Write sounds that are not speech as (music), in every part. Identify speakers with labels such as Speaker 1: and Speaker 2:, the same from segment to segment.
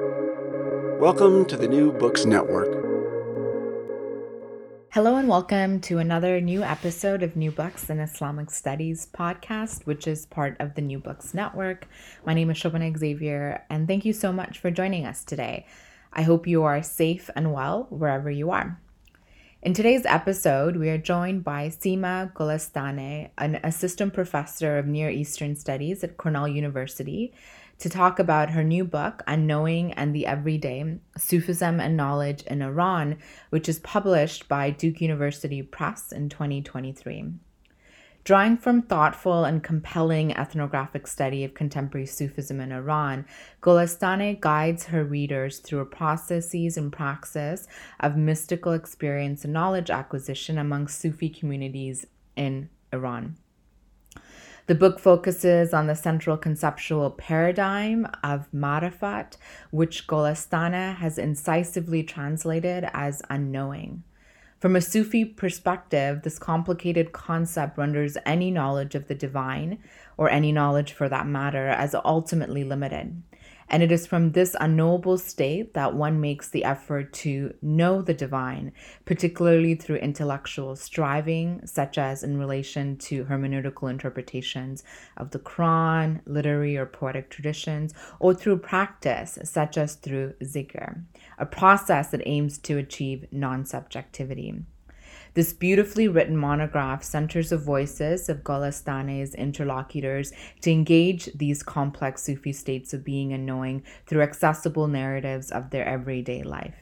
Speaker 1: Welcome to the New Books Network.
Speaker 2: Hello, and welcome to another new episode of New Books in Islamic Studies podcast, which is part of the New Books Network. My name is Shobana Xavier, and thank you so much for joining us today. I hope you are safe and well wherever you are. In today's episode, we are joined by Seema Golestaneh, an assistant professor of Near Eastern Studies at Cornell University, to talk about her new book, Unknowing and the Everyday Sufism and Knowledge in Iran, which is published by Duke University Press in 2023. Drawing from thoughtful and compelling ethnographic study of contemporary Sufism in Iran, Golestaneh guides her readers through processes and praxis of mystical experience and knowledge acquisition among Sufi communities in Iran. The book focuses on the central conceptual paradigm of marifat, which Golestaneh has incisively translated as unknowing. From a Sufi perspective, this complicated concept renders any knowledge of the divine, or any knowledge for that matter, as ultimately limited. And it is from this unknowable state that one makes the effort to know the divine, particularly through intellectual striving, such as in relation to hermeneutical interpretations of the Quran, literary or poetic traditions, or through practice, such as through zikr, a process that aims to achieve non subjectivity. This beautifully written monograph centers the voices of Golestaneh's interlocutors to engage these complex Sufi states of being and knowing through accessible narratives of their everyday life.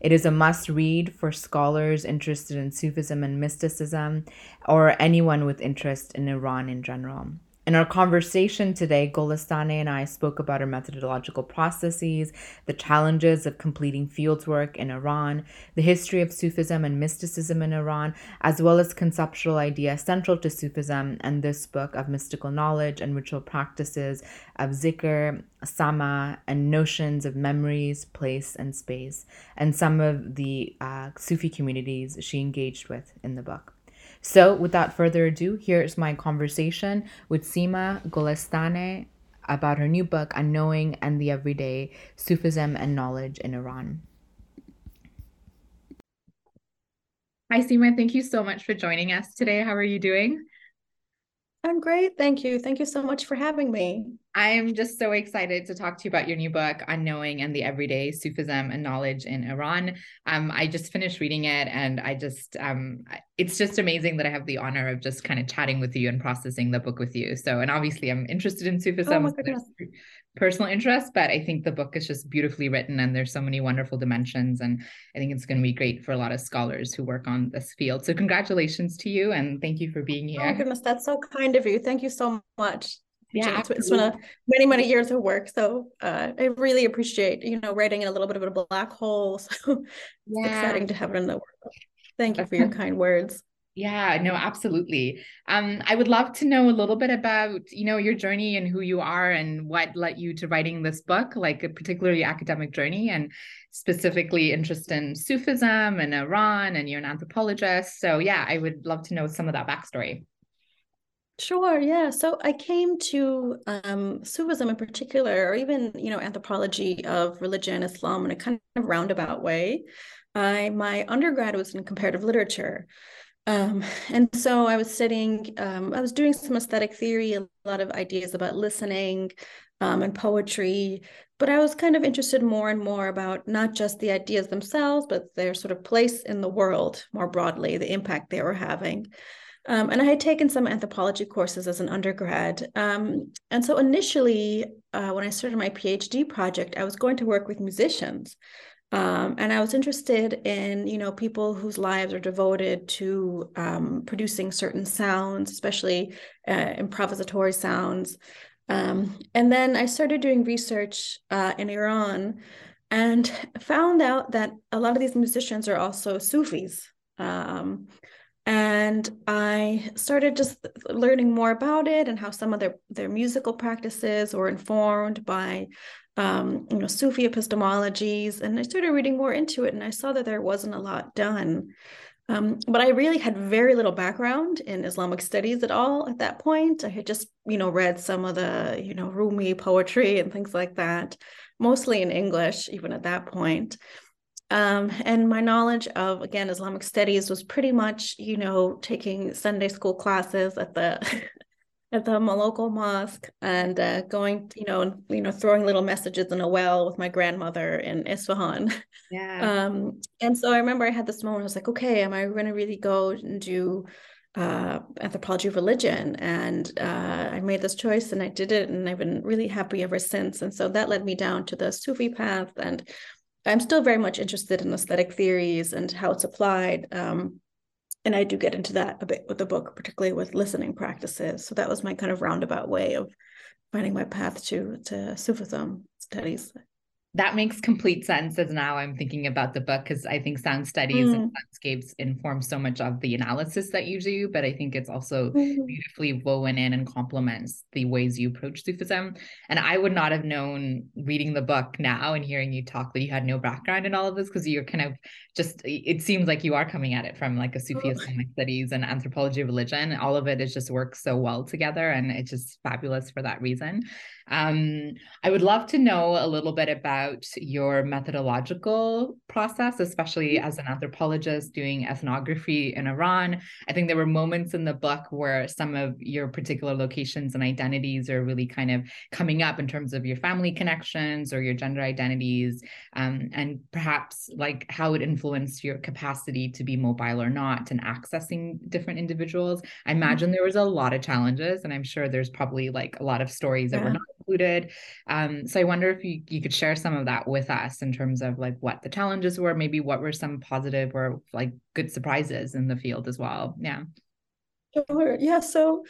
Speaker 2: It is a must read for scholars interested in Sufism and mysticism, or anyone with interest in Iran in general. In our conversation today, Golestaneh and I spoke about our methodological processes, the challenges of completing fieldwork in Iran, the history of Sufism and mysticism in Iran, as well as conceptual ideas central to Sufism and this book of mystical knowledge and ritual practices of zikr, sama, and notions of memories, place, and space, and some of the uh, Sufi communities she engaged with in the book. So, without further ado, here's my conversation with Seema Golestaneh about her new book, Unknowing and the Everyday Sufism and Knowledge in Iran. Hi, Seema. Thank you so much for joining us today. How are you doing?
Speaker 3: I'm great. Thank you. Thank you so much for having me.
Speaker 2: I'm just so excited to talk to you about your new book, Unknowing and the Everyday Sufism and Knowledge in Iran. Um, I just finished reading it and I just, um, it's just amazing that I have the honor of just kind of chatting with you and processing the book with you. So, and obviously I'm interested in Sufism. Oh personal interest, but I think the book is just beautifully written and there's so many wonderful dimensions. And I think it's going to be great for a lot of scholars who work on this field. So congratulations to you and thank you for being here.
Speaker 3: Oh goodness, that's so kind of you. Thank you so much. Yeah, it's, it's been a many many years of work, so uh, I really appreciate you know writing in a little bit of a black hole. (laughs) So yeah. it's exciting to have it in the world. Thank you for your (laughs) kind words.
Speaker 2: Yeah, no, absolutely. Um, I would love to know a little bit about, you know, your journey and who you are and what led you to writing this book, like a particularly academic journey and specifically interest in Sufism and Iran and you're an anthropologist. So yeah, I would love to know some of that backstory.
Speaker 3: Sure, yeah. So I came to um, Sufism in particular, or even, you know, anthropology of religion, Islam in a kind of roundabout way. I my undergrad was in comparative literature. Um, (laughs) and so I was sitting, um, I was doing some aesthetic theory, a lot of ideas about listening um, and poetry, but I was kind of interested more and more about not just the ideas themselves, but their sort of place in the world more broadly, the impact they were having. Um, and I had taken some anthropology courses as an undergrad. Um, and so initially, uh, when I started my PhD project, I was going to work with musicians. Um, and I was interested in, you know, people whose lives are devoted to um, producing certain sounds, especially uh, improvisatory sounds. Um, and then I started doing research uh, in Iran and (laughs) found out that a lot of these musicians are also Sufis. Um, and I started just learning more about it and how some of their, their musical practices were informed by um, you know, Sufi epistemologies, and I started reading more into it, and I saw that there wasn't a lot done. Um, but I really had very little background in Islamic studies at all at that point. I had just, you know, read some of the, you know, Rumi poetry and things like that, mostly in English, even at that point. Um, and my knowledge of again Islamic studies was pretty much, you know, taking Sunday school classes at the (laughs) at the local mosque and uh, going, you know, and, you know, throwing little messages in a well with my grandmother in Isfahan.
Speaker 2: Yeah. (laughs)
Speaker 3: Um, and so I remember I had this moment. I was like, okay, am I going to really go and do uh, anthropology of religion? And uh, I made this choice, and I did it, and I've been really happy ever since. And so that led me down to the Sufi path, and I'm still very much interested in aesthetic theories and how it's applied. Um, and I do get into that a bit with the book, particularly with listening practices. So that was my kind of roundabout way of finding my path to to Sufism studies
Speaker 2: that makes complete sense as now I'm thinking about the book because I think sound studies mm. and landscapes inform so much of the analysis that you do, but I think it's also mm. beautifully woven in and complements the ways you approach Sufism. And I would not have known reading the book now and hearing you talk that you had no background in all of this because you're kind of just it seems like you are coming at it from like a Sufi oh. Islamic studies and anthropology of religion. All of it is just works so well together and it's just fabulous for that reason. Um, I would love to know a little bit about your methodological process, especially as an anthropologist doing ethnography in Iran. I think there were moments in the book where some of your particular locations and identities are really kind of coming up in terms of your family connections or your gender identities, um, and perhaps like how it influenced your capacity to be mobile or not and accessing different individuals. I mm-hmm. imagine there was a lot of challenges, and I'm sure there's probably like a lot of stories that yeah. were not included. Um, so I wonder if you, you could share some of that with us in terms of like what the challenges were, maybe what were some positive or like good surprises in the field as well. Yeah.
Speaker 3: Sure. Yeah. So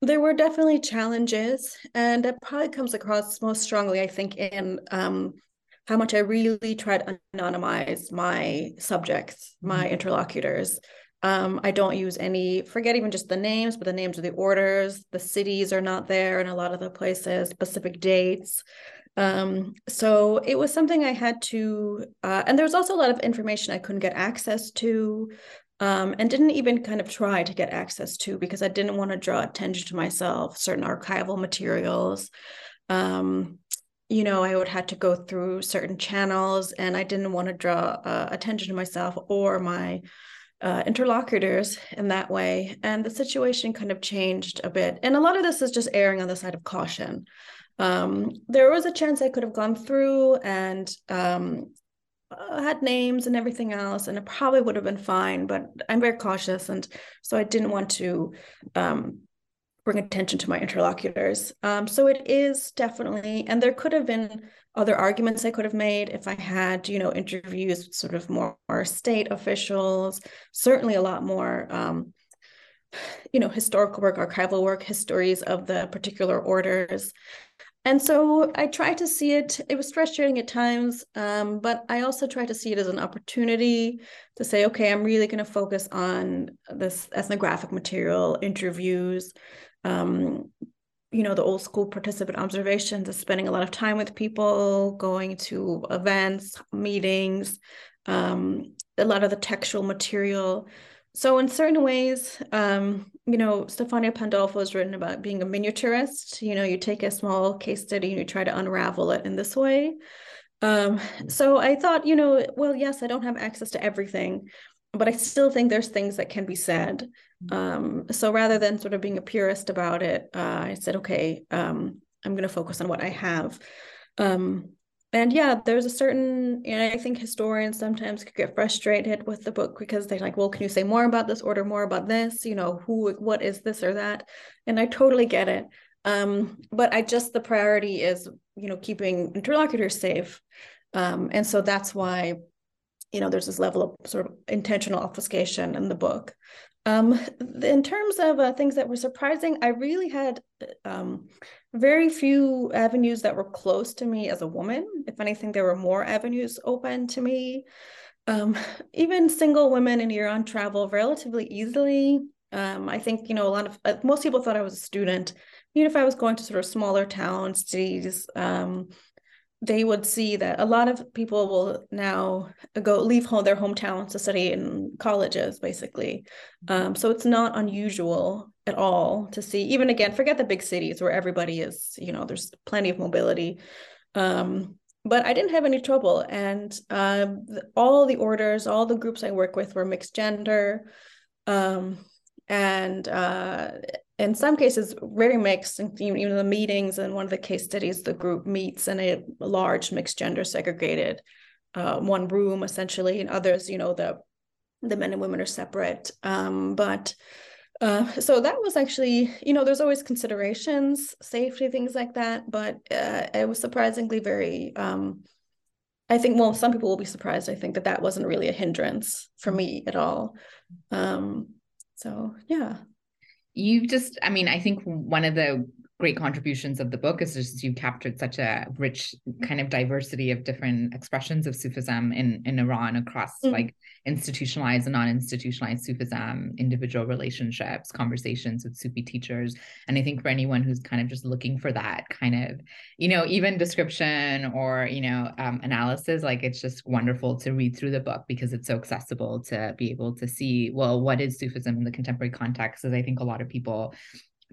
Speaker 3: there were definitely challenges, and it probably comes across most strongly, I think, in um, how much I really try to anonymize my subjects, my mm-hmm. interlocutors. Um, I don't use any, forget even just the names, but the names of the orders. The cities are not there in a lot of the places, specific dates. Um, so it was something I had to, uh, and there was also a lot of information I couldn't get access to. Um, and didn't even kind of try to get access to because I didn't want to draw attention to myself, certain archival materials. Um, you know, I would have to go through certain channels and I didn't want to draw uh, attention to myself or my uh, interlocutors in that way. And the situation kind of changed a bit. And a lot of this is just erring on the side of caution. Um, there was a chance I could have gone through and um, uh, had names and everything else, and it probably would have been fine. But I'm very cautious, and so I didn't want to um, bring attention to my interlocutors. Um, so it is definitely, and there could have been other arguments I could have made if I had, you know, interviews with sort of more, more state officials, certainly a lot more, um, you know, historical work, archival work, histories of the particular orders. And so I tried to see it, it was frustrating at times, um, but I also tried to see it as an opportunity to say, okay, I'm really going to focus on this ethnographic material, interviews, um, you know the old school participant observations is spending a lot of time with people going to events meetings um, a lot of the textual material. So in certain ways um, you know stefania pandolfo has written about being a miniaturist. You know you take a small case study and you try to unravel it in this way. Um, so i thought you know well yes i don't have access to everything but I still think there's things that can be said. Mm-hmm. Um, so rather than sort of being a purist about it, uh, I said, okay, um, I'm going to focus on what I have. Um, and yeah, there's a certain, you know, I think historians sometimes could get frustrated with the book because they're like, well, can you say more about this order, more about this? You know, who, what is this or that? And I totally get it. Um, but I just, the priority is, you know, keeping interlocutors safe. Um, and so that's why you know there's this level of sort of intentional obfuscation in the book. Um, in terms of uh, things that were surprising i really had um, very few avenues that were close to me as a woman. If anything there were more avenues open to me. Um, even single women in iran travel relatively easily. Um, i think you know a lot of uh, most people thought i was a student. Even if i was going to sort of smaller towns cities um, they would see that a lot of people will now go leave home their hometowns to study in colleges basically. Um, so it's not unusual at all to see even again forget the big cities where everybody is you know there's plenty of mobility. Um, but i didn't have any trouble. And uh, all the orders all the groups i work with were mixed gender. Um, and uh, in some cases very mixed and even the meetings and one of the case studies the group meets in a large mixed gender segregated uh, one room essentially and others you know the the men and women are separate. Um, but uh, so that was actually you know there's always considerations safety things like that but uh, it was surprisingly very um, i think well some people will be surprised i think that that wasn't really a hindrance for me at all. Um, so yeah
Speaker 2: you just i mean i think one of the great contributions of the book is just you captured such a rich kind of diversity of different expressions of Sufism in in Iran across mm-hmm. like institutionalized and non-institutionalized Sufism, individual relationships, conversations with Sufi teachers. And I think for anyone who's kind of just looking for that kind of, you know, even description or, you know, um, analysis, like it's just wonderful to read through the book because it's so accessible to be able to see, well, what is Sufism in the contemporary context? Because I think a lot of people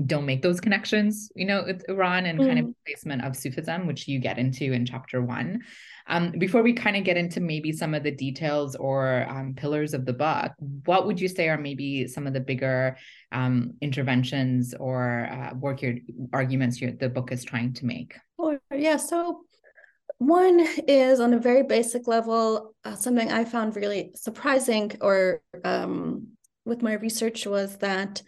Speaker 2: don't make those connections, you know, with Iran and mm. kind of mm. placement of Sufism, which you get into in chapter one. Um, before we kind of get into maybe some of the details or um, pillars of the book, what would you say are maybe some of the bigger um, interventions or uh, work your arguments your, the book is trying to make?
Speaker 3: Oh, yeah. So one is on a very basic level, uh, something I found really surprising or um, with my research was that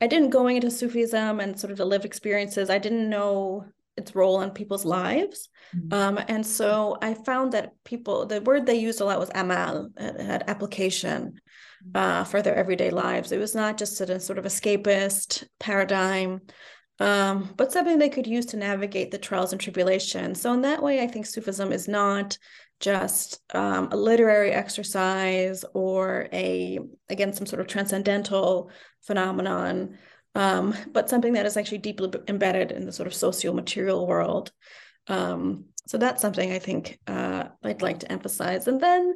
Speaker 3: I didn't going into Sufism and sort of the lived experiences. I didn't know its role in people's lives. Mm-hmm. Um, and so I found that people, the word they used a lot was amal, it had application mm-hmm. uh, for their everyday lives. It was not just a sort of escapist paradigm, um, but something they could use to navigate the trials and tribulations. So in that way, I think Sufism is not just um, a literary exercise or a again some sort of transcendental phenomenon um, but something that is actually deeply embedded in the sort of socio-material world um, so that's something i think uh, i'd like to emphasize and then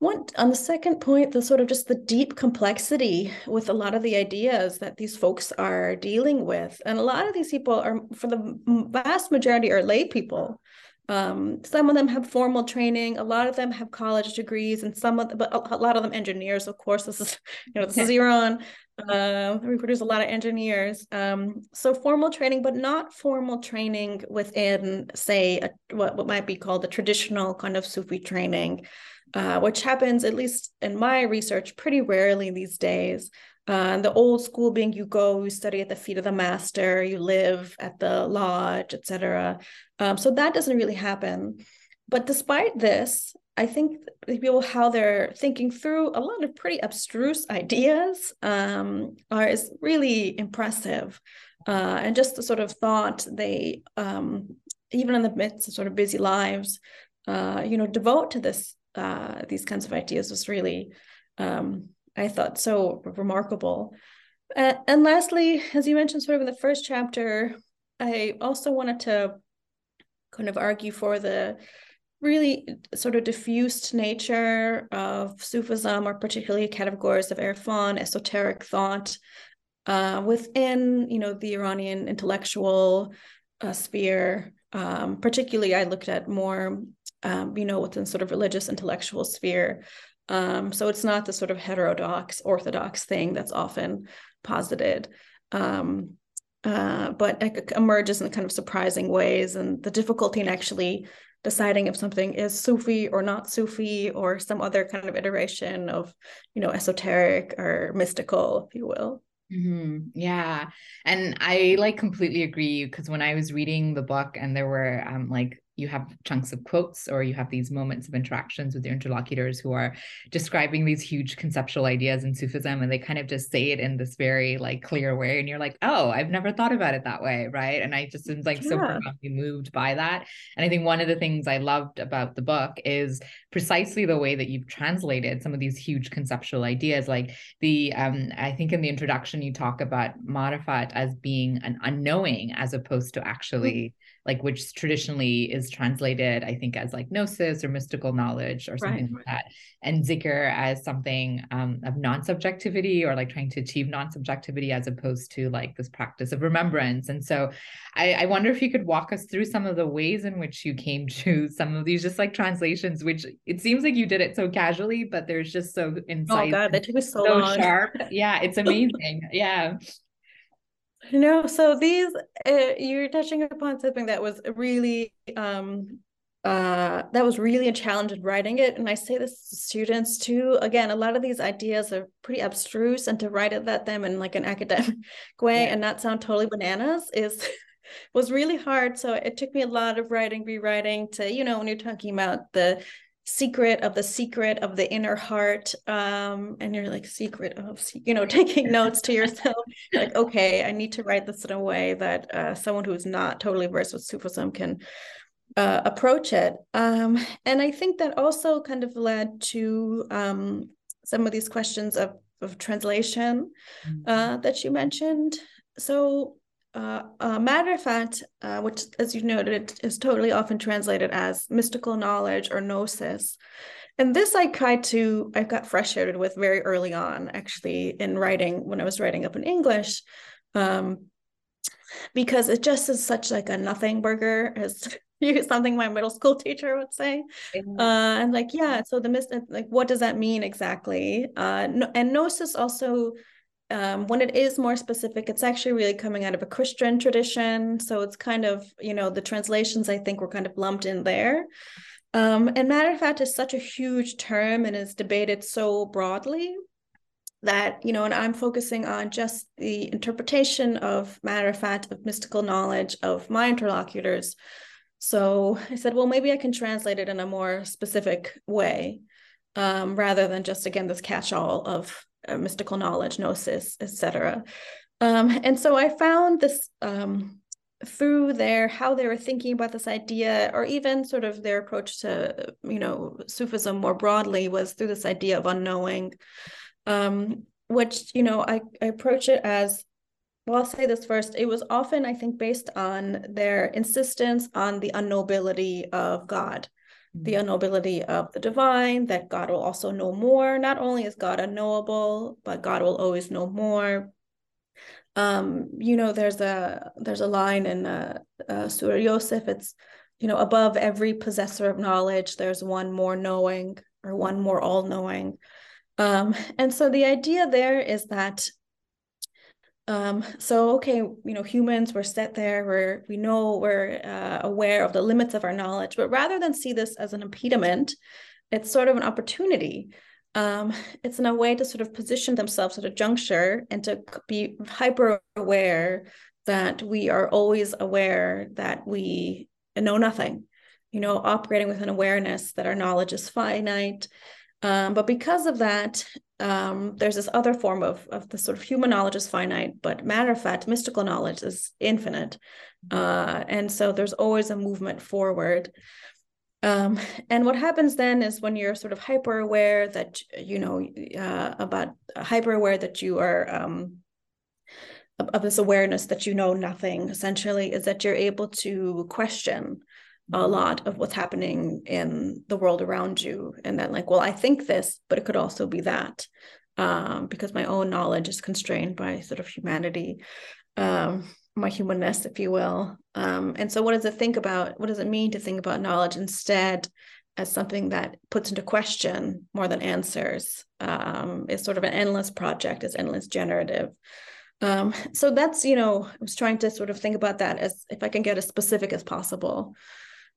Speaker 3: one on the second point the sort of just the deep complexity with a lot of the ideas that these folks are dealing with and a lot of these people are for the vast majority are lay people um, some of them have formal training. A lot of them have college degrees, and some of, the, but a lot of them engineers. Of course, this is (laughs) you know this is (laughs) Iran. Uh, we produce a lot of engineers. Um, so formal training, but not formal training within, say, a, what what might be called the traditional kind of Sufi training, uh, which happens at least in my research pretty rarely these days. Uh, the old school being you go, you study at the feet of the master, you live at the lodge, etc. Um, so that doesn't really happen. But despite this, I think people how they're thinking through a lot of pretty abstruse ideas um, are is really impressive, uh, and just the sort of thought they um, even in the midst of sort of busy lives, uh, you know, devote to this uh, these kinds of ideas was really um, I thought so remarkable. And lastly, as you mentioned, sort of in the first chapter, I also wanted to kind of argue for the really sort of diffused nature of Sufism, or particularly categories of Irfan, esoteric thought, uh, within you know the Iranian intellectual uh, sphere. Um, particularly, I looked at more um, you know within sort of religious intellectual sphere. Um, so it's not the sort of heterodox, orthodox thing that's often posited, um, uh, but it emerges in kind of surprising ways. And the difficulty in actually deciding if something is Sufi or not Sufi or some other kind of iteration of, you know, esoteric or mystical, if you will.
Speaker 2: Mm-hmm. Yeah. And I like completely agree because when I was reading the book and there were um like you have chunks of quotes or you have these moments of interactions with your interlocutors who are describing these huge conceptual ideas in Sufism and they kind of just say it in this very like clear way and you're like oh I've never thought about it that way right? And I just am like yeah. so profoundly moved by that. And I think one of the things I loved about the book is precisely the way that you've translated some of these huge conceptual ideas like the um I think in the introduction you talk about Marifat as being an unknowing as opposed to actually mm-hmm like which traditionally is translated, I think, as like gnosis or mystical knowledge or something right. like that, and zikr as something um, of non-subjectivity or like trying to achieve non-subjectivity as opposed to like this practice of remembrance. And so, I, I wonder if you could walk us through some of the ways in which you came (laughs) to some of these just like translations, which it seems like you did it so casually, but there's just so insight.
Speaker 3: Oh God, that took so, so long.
Speaker 2: sharp. Yeah, it's (laughs) amazing. yeah.
Speaker 3: No, so these uh, you're touching upon something that was really um uh that was really a challenge in writing it and I say this to students too again a lot of these ideas are pretty abstruse and to write it at them in like an academic (laughs) way yeah. and not sound totally bananas is (laughs) was really hard so it took me a lot of writing rewriting to you know when you're talking about the secret of the secret of the inner heart um and you're like secret of you know (laughs) taking notes to yourself. Like okay i need to write this in a way that uh, someone who's not totally versed with sufism can uh, approach it. Um and i think that also kind of led to um some of these questions of of translation mm-hmm. uh, that you mentioned. So uh, uh, Marifat, uh, which, as you noted, is totally often translated as mystical knowledge or gnosis. And this I tried to, I got frustrated with very early on, actually, in writing when I was writing up in English, um, because it just is such like a nothing burger, as (laughs) something my middle school teacher would say. Uh, and like, yeah, so the mist, like, what does that mean exactly? Uh, no, and gnosis also um, when it is more specific, it's actually really coming out of a Christian tradition. So it's kind of, you know, the translations I think were kind of lumped in there. Um, and fact is such a huge term and is debated so broadly that, you know, and I'm focusing on just the interpretation of Marifat of mystical knowledge of my interlocutors. So I said, well, maybe I can translate it in a more specific way um, rather than just, again, this catch all of uh, mystical knowledge, gnosis, etc. Um, and so I found this um, through their how they were thinking about this idea, or even sort of their approach to you know Sufism more broadly, was through this idea of unknowing, um, which you know I, I approach it as well, I'll say this first. It was often, I think, based on their insistence on the unknowability of God the mm-hmm. unknowability of the divine, that God will also know more. Not only is God unknowable, but God will always know more. Um, you know, there's a there's a line in uh, uh, Surah Yosef. It's you know above every possessor of knowledge, there's one more knowing or one more all knowing. Um, and so the idea there is that um, so okay, you know, humans we're set there, we're we know we're uh, aware of the limits of our knowledge, but rather than see this as an impediment, it's sort of an opportunity. Um, it's in a way to sort of position themselves at a juncture and to be hyper aware that we are always aware that we know nothing, you know, operating with an awareness that our knowledge is finite. Um, but because of that, um, there's this other form of of the sort of human knowledge is finite, but Marifat, mystical knowledge is infinite, uh, and so there's always a movement forward. Um, and what happens then is when you're sort of hyper aware that you know uh, about hyper aware that you are um, of, of this awareness that you know nothing essentially is that you're able to question a lot of what's happening in the world around you. And then like well i think this but it could also be that um, because my own knowledge is constrained by sort of humanity um, my humanness if you will. Um, and so what does it think about what does it mean to think about knowledge instead as something that puts into question more than answers? Um, is sort of an endless project is endless generative. Um, so that's you know i was trying to sort of think about that as if i can get as specific as possible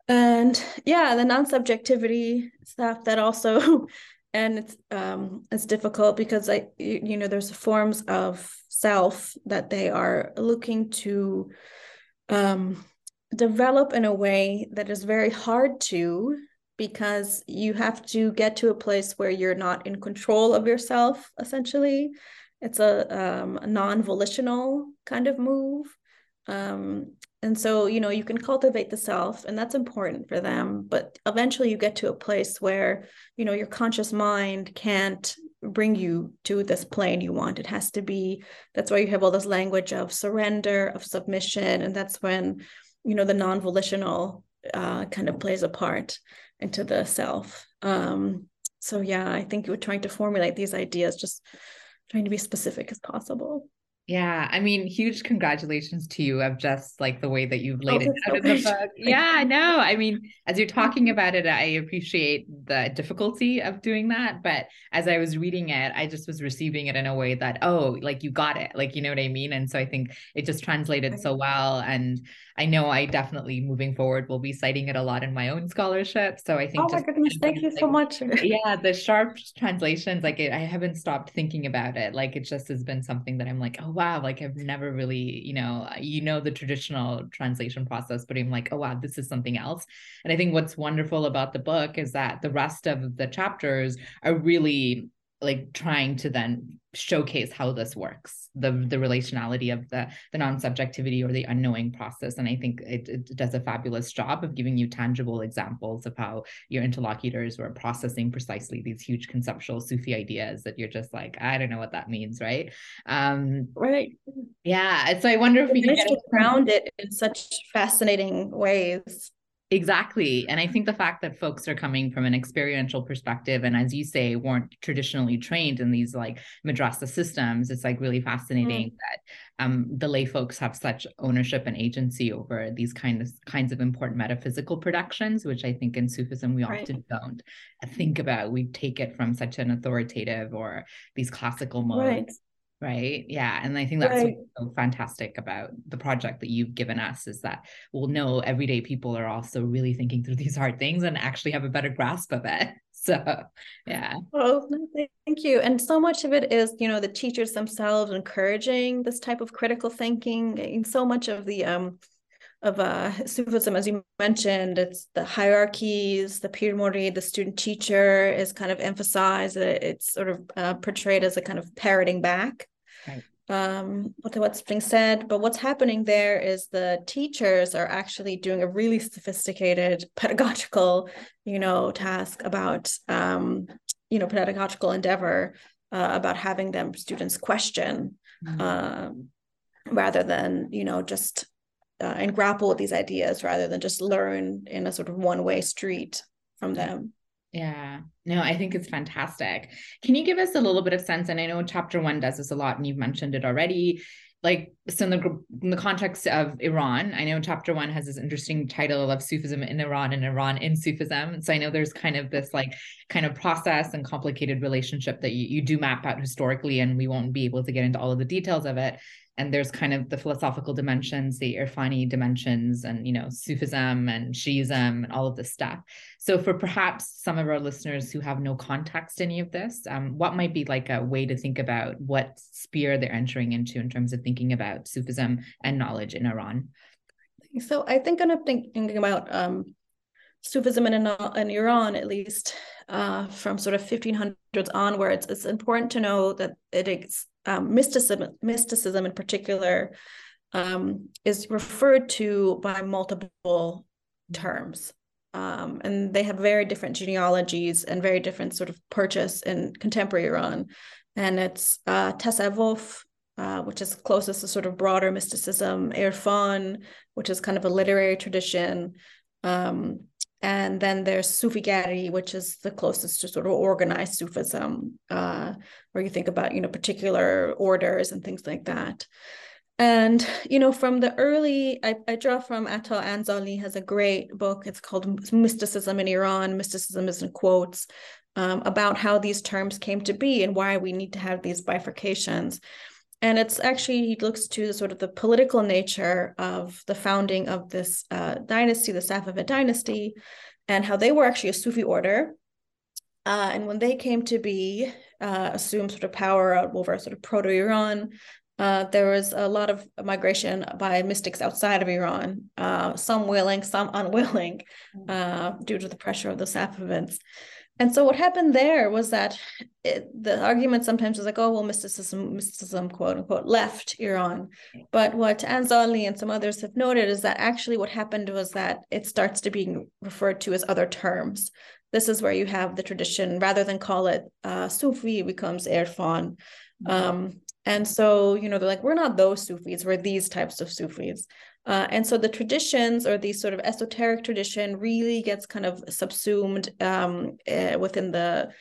Speaker 3: and yeah the non-subjectivity stuff that also (laughs) and it's um it's difficult because i you, you know there's forms of self that they are looking to um develop in a way that is very hard to because you have to get to a place where you're not in control of yourself essentially. It's a, um, non-volitional kind of move. Um, and so you know you can cultivate the self and that's important for them but eventually you get to a place where you know your conscious mind can't bring you to this plane you want. It has to be that's why you have all this language of surrender of submission and that's when you know the non-volitional uh, kind of plays a part into the self. Um, so yeah i think you're trying to formulate these ideas just trying to be specific as possible
Speaker 2: yeah, I mean, huge congratulations to you of just like the way that you've oh, laid oh, it out so in the book. Yeah, no, I mean, as you're talking about it, I appreciate the difficulty of doing that. But as I was reading it, I just was receiving it in a way that, oh, like you got it, like you know what I mean. And so I think it just translated so well. And I know I definitely moving forward will be citing it a lot in my own scholarship. So I think,
Speaker 3: oh my goodness, thank you like, so much.
Speaker 2: yeah, the sharp translations, like it, I haven't stopped thinking about it. Like it just has been something that I'm like, oh wow, like I've never really, you know, uh, you know the traditional translation process, but I'm like, oh wow, this is something else. And I think what's wonderful about the book is that the rest of the chapters are really like trying to then showcase how this works the the relationality of the the non-subjectivity or the unknowing process. And i think it, it does a fabulous job of giving you tangible examples of how your interlocutors were processing precisely these huge conceptual sufi ideas that you're just like i don't know what that means right? Um
Speaker 3: right.
Speaker 2: yeah. So i wonder if we can
Speaker 3: ground it in such fascinating ways
Speaker 2: Exactly. And I think the fact that folks are coming from an experiential perspective and as you say, weren't traditionally trained in these like madrasa systems, it's like really fascinating mm. that um, the lay folks have such ownership and agency over these kind of kinds of important metaphysical productions, which I think in Sufism we right. often don't think about. We take it from such an authoritative or these classical modes. Right right yeah and i think that's right. so fantastic about the project that you've given us is that we'll know everyday people are also really thinking through (laughs) these hard things and actually have a better grasp of it (laughs) so yeah
Speaker 3: well thank you and so much of it is you know the teachers themselves encouraging this type of critical thinking and so much of the um of uh, Sufism, as you mentioned, it's the hierarchies, the Pir Murid, the student teacher is kind of emphasized. It's sort of uh, portrayed as a kind of parroting back um, what's being said. But what's happening there is the teachers are actually doing a really sophisticated (laughs) pedagogical, you know, task about, um, you know, pedagogical endeavor uh, about having them students question mm-hmm. um, rather than, you know, just uh, and grapple with these ideas rather than just learn in a sort of one way street from them.
Speaker 2: Yeah, no, I think it's fantastic. Can you give us a little bit of sense? And I know chapter one does this a lot, and you've mentioned it already. Like, so in the, in the context of Iran, I know chapter one has this interesting title of Sufism in Iran and Iran in Sufism. So I know there's kind of this like kind of process and complicated relationship that you, you do map out historically, and we won't be able to get into all of the details of it and there's kind of the philosophical dimensions, the Irfani dimensions, and you know, Sufism and Shiism and all of this stuff. So, for perhaps some of our listeners who have no context any of this, um, what might be like a way to think about what sphere they're entering into in terms of thinking about Sufism and knowledge in Iran?
Speaker 3: So, I think I'm thinking about um, Sufism in, in Iran, at least uh, from sort of 1500s onwards. It's important to know that it is um, mysticism, mysticism in particular, um, is referred to by multiple terms. Um, and they have very different genealogies and very different sort of purchase in contemporary Iran. And it's uh, Tasawwuf, uh, which is closest to sort of broader mysticism, Irfan, which is kind of a literary tradition. Um, and then there's Sufigari, which is the closest to sort of organized Sufism, uh, where you think about, you know, particular orders and things like that. And, you know, from the early, I, I draw from Ata Anzali has a great book. It's called Mysticism in Iran. Mysticism is in quotes um, about how these terms came to be and why we need to have these bifurcations. And it's actually, he looks to the sort of the political nature of the founding of this uh, dynasty, the Safavid dynasty, and how they were actually a Sufi order. Uh, and when they came to be, uh, assumed sort of power over sort of proto Iran, uh, there was a lot of migration by mystics outside of Iran, uh, some willing, some unwilling, uh, due to the pressure of the Safavids. And so what happened there was that it, the argument sometimes was like, oh, well, mysticism, mysticism, quote unquote, left Iran. But what Anzali and some others have noted is that actually what happened was that it starts to be referred to as other terms. This is where you have the tradition, rather than call it uh, Sufi, becomes Irfan. Um, And so, you know, they're like, we're not those Sufis, we're these types of Sufis. Uh, and so the traditions or the sort of esoteric tradition really gets kind of subsumed um, uh, within the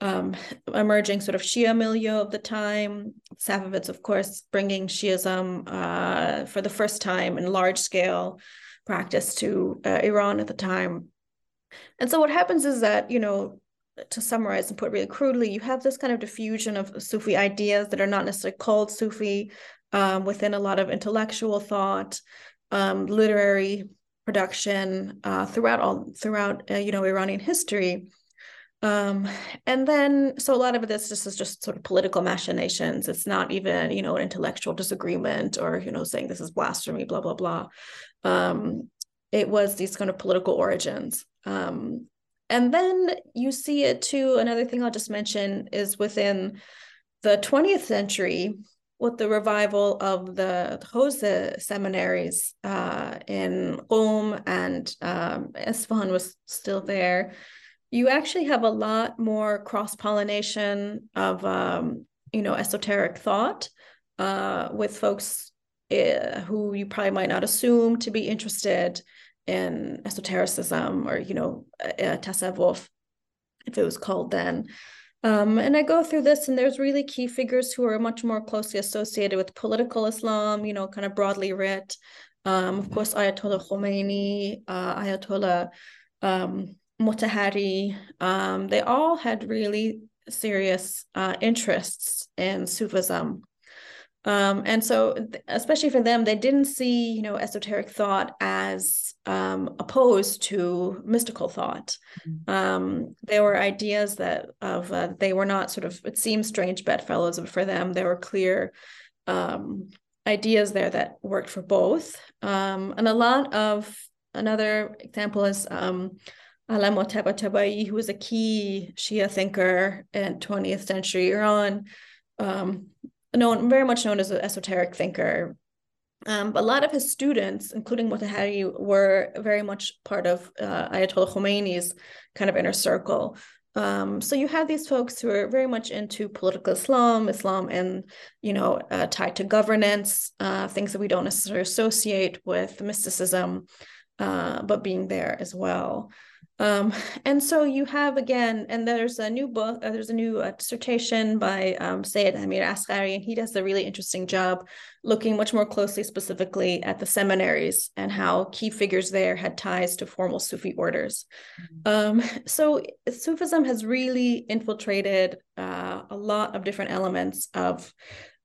Speaker 3: um, emerging sort of Shia milieu of the time. Safavids, of course, bringing Shiism uh, for the first time in large scale practice to uh, Iran at the time. And so what happens is that, you know, to summarize and put really crudely, you have this kind of diffusion of Sufi ideas that are not necessarily called Sufi um, within a lot of intellectual thought, um, literary production uh, throughout all throughout uh, you know Iranian history. Um, and then so a lot of this just is just sort of political machinations. It's not even you know an intellectual disagreement or you know saying this is blasphemy, blah blah blah. Um, it was these kind of political origins. Um, and then you see it too. Another thing I'll just mention is within the 20th century, with the revival of the Hawza seminaries uh, in Qom and um, was still there, you actually have a lot more cross pollination of um, you know esoteric thought uh, with folks uh, who you probably might not assume to be interested in esotericism or you know uh, if it was called then um, and I go through this, and there's really key figures who are much more closely associated with political Islam, you know, kind of broadly writ. Um, of course, Ayatollah Khomeini, uh, Ayatollah um, Motahari, um, they all had really serious uh, interests in Sufism. Um, and so, especially for them, they didn't see, you know, esoteric thought as um, opposed to mystical thought. Mm-hmm. Um, there were ideas that of uh, they were not sort of it seems strange bedfellows, but for them, there were clear um, ideas there that worked for both. Um, and a lot of another example is um, Tabatabai, who was a key Shia thinker in 20th century Iran. Um, known very much known as an esoteric thinker. Um, a lot of his students, including Motahari, were very much part of uh, Ayatollah Khomeini's kind of inner circle. Um, so you have these folks who are very much into political Islam, Islam, and you know uh, tied to governance, uh, things that we don't necessarily associate with mysticism, uh, but being there as well. Um, and so you have again, and there's a new book, uh, there's a new uh, dissertation by um, Sayed Amir Asghari, and he does a really interesting job looking much more closely, specifically at the seminaries and how key figures there had ties to formal Sufi orders. Mm-hmm. Um, so Sufism has really infiltrated uh, a lot of different elements of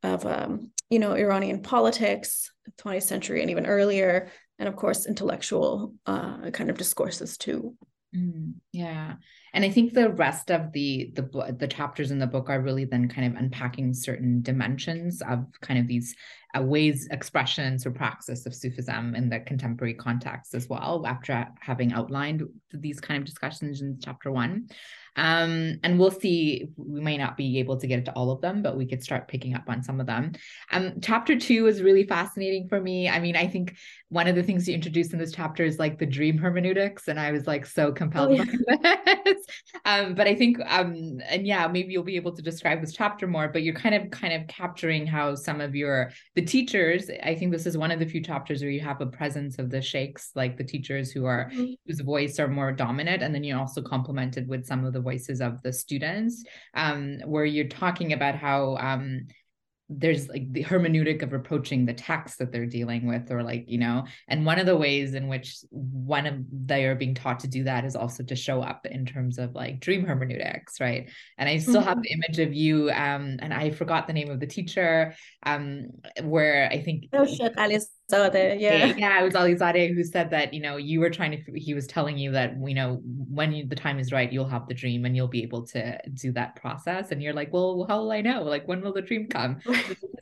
Speaker 3: of um, you know Iranian politics, 20th century and even earlier, and of course intellectual uh, kind of discourses too.
Speaker 2: Mm, yeah. And I think the rest of the the the chapters in the book are really then kind of unpacking certain dimensions of kind of these uh, ways, expressions, or praxis of Sufism in the contemporary context as well. After having outlined these kind of discussions in chapter one, um, and we'll see, we may not be able to get into all of them, but we could start picking up on some of them. Um, chapter two is really fascinating for me. I mean, I think one of the things you introduced in this chapter is like the dream hermeneutics. And I was like so compelled oh, yeah. by (laughs) this. Um, but I think, um, and yeah, maybe you'll be able to describe this chapter more, but you're kind of kind of capturing how some of your the teachers, I think this is one of the few chapters where you have a presence of the sheikhs, like the teachers who are mm-hmm. whose voice are more dominant. And then you're also complemented with some of the voices of the students, um, where you're talking about how um, there's like the hermeneutic of approaching the text that they're dealing with or like you know and one of the ways in which one of they are being taught to do that is also to show up in terms of like dream hermeneutics right and i still mm-hmm. have the image of you um and i forgot the name of the teacher um where i think
Speaker 3: oh, Alizadeh, yeah.
Speaker 2: yeah it was Alizadeh who said that you know you were trying to he was telling you that you know when you, the time is right you'll have the dream and you'll be able to do that process. And you're like well how will i know? Like when will the dream come? (laughs)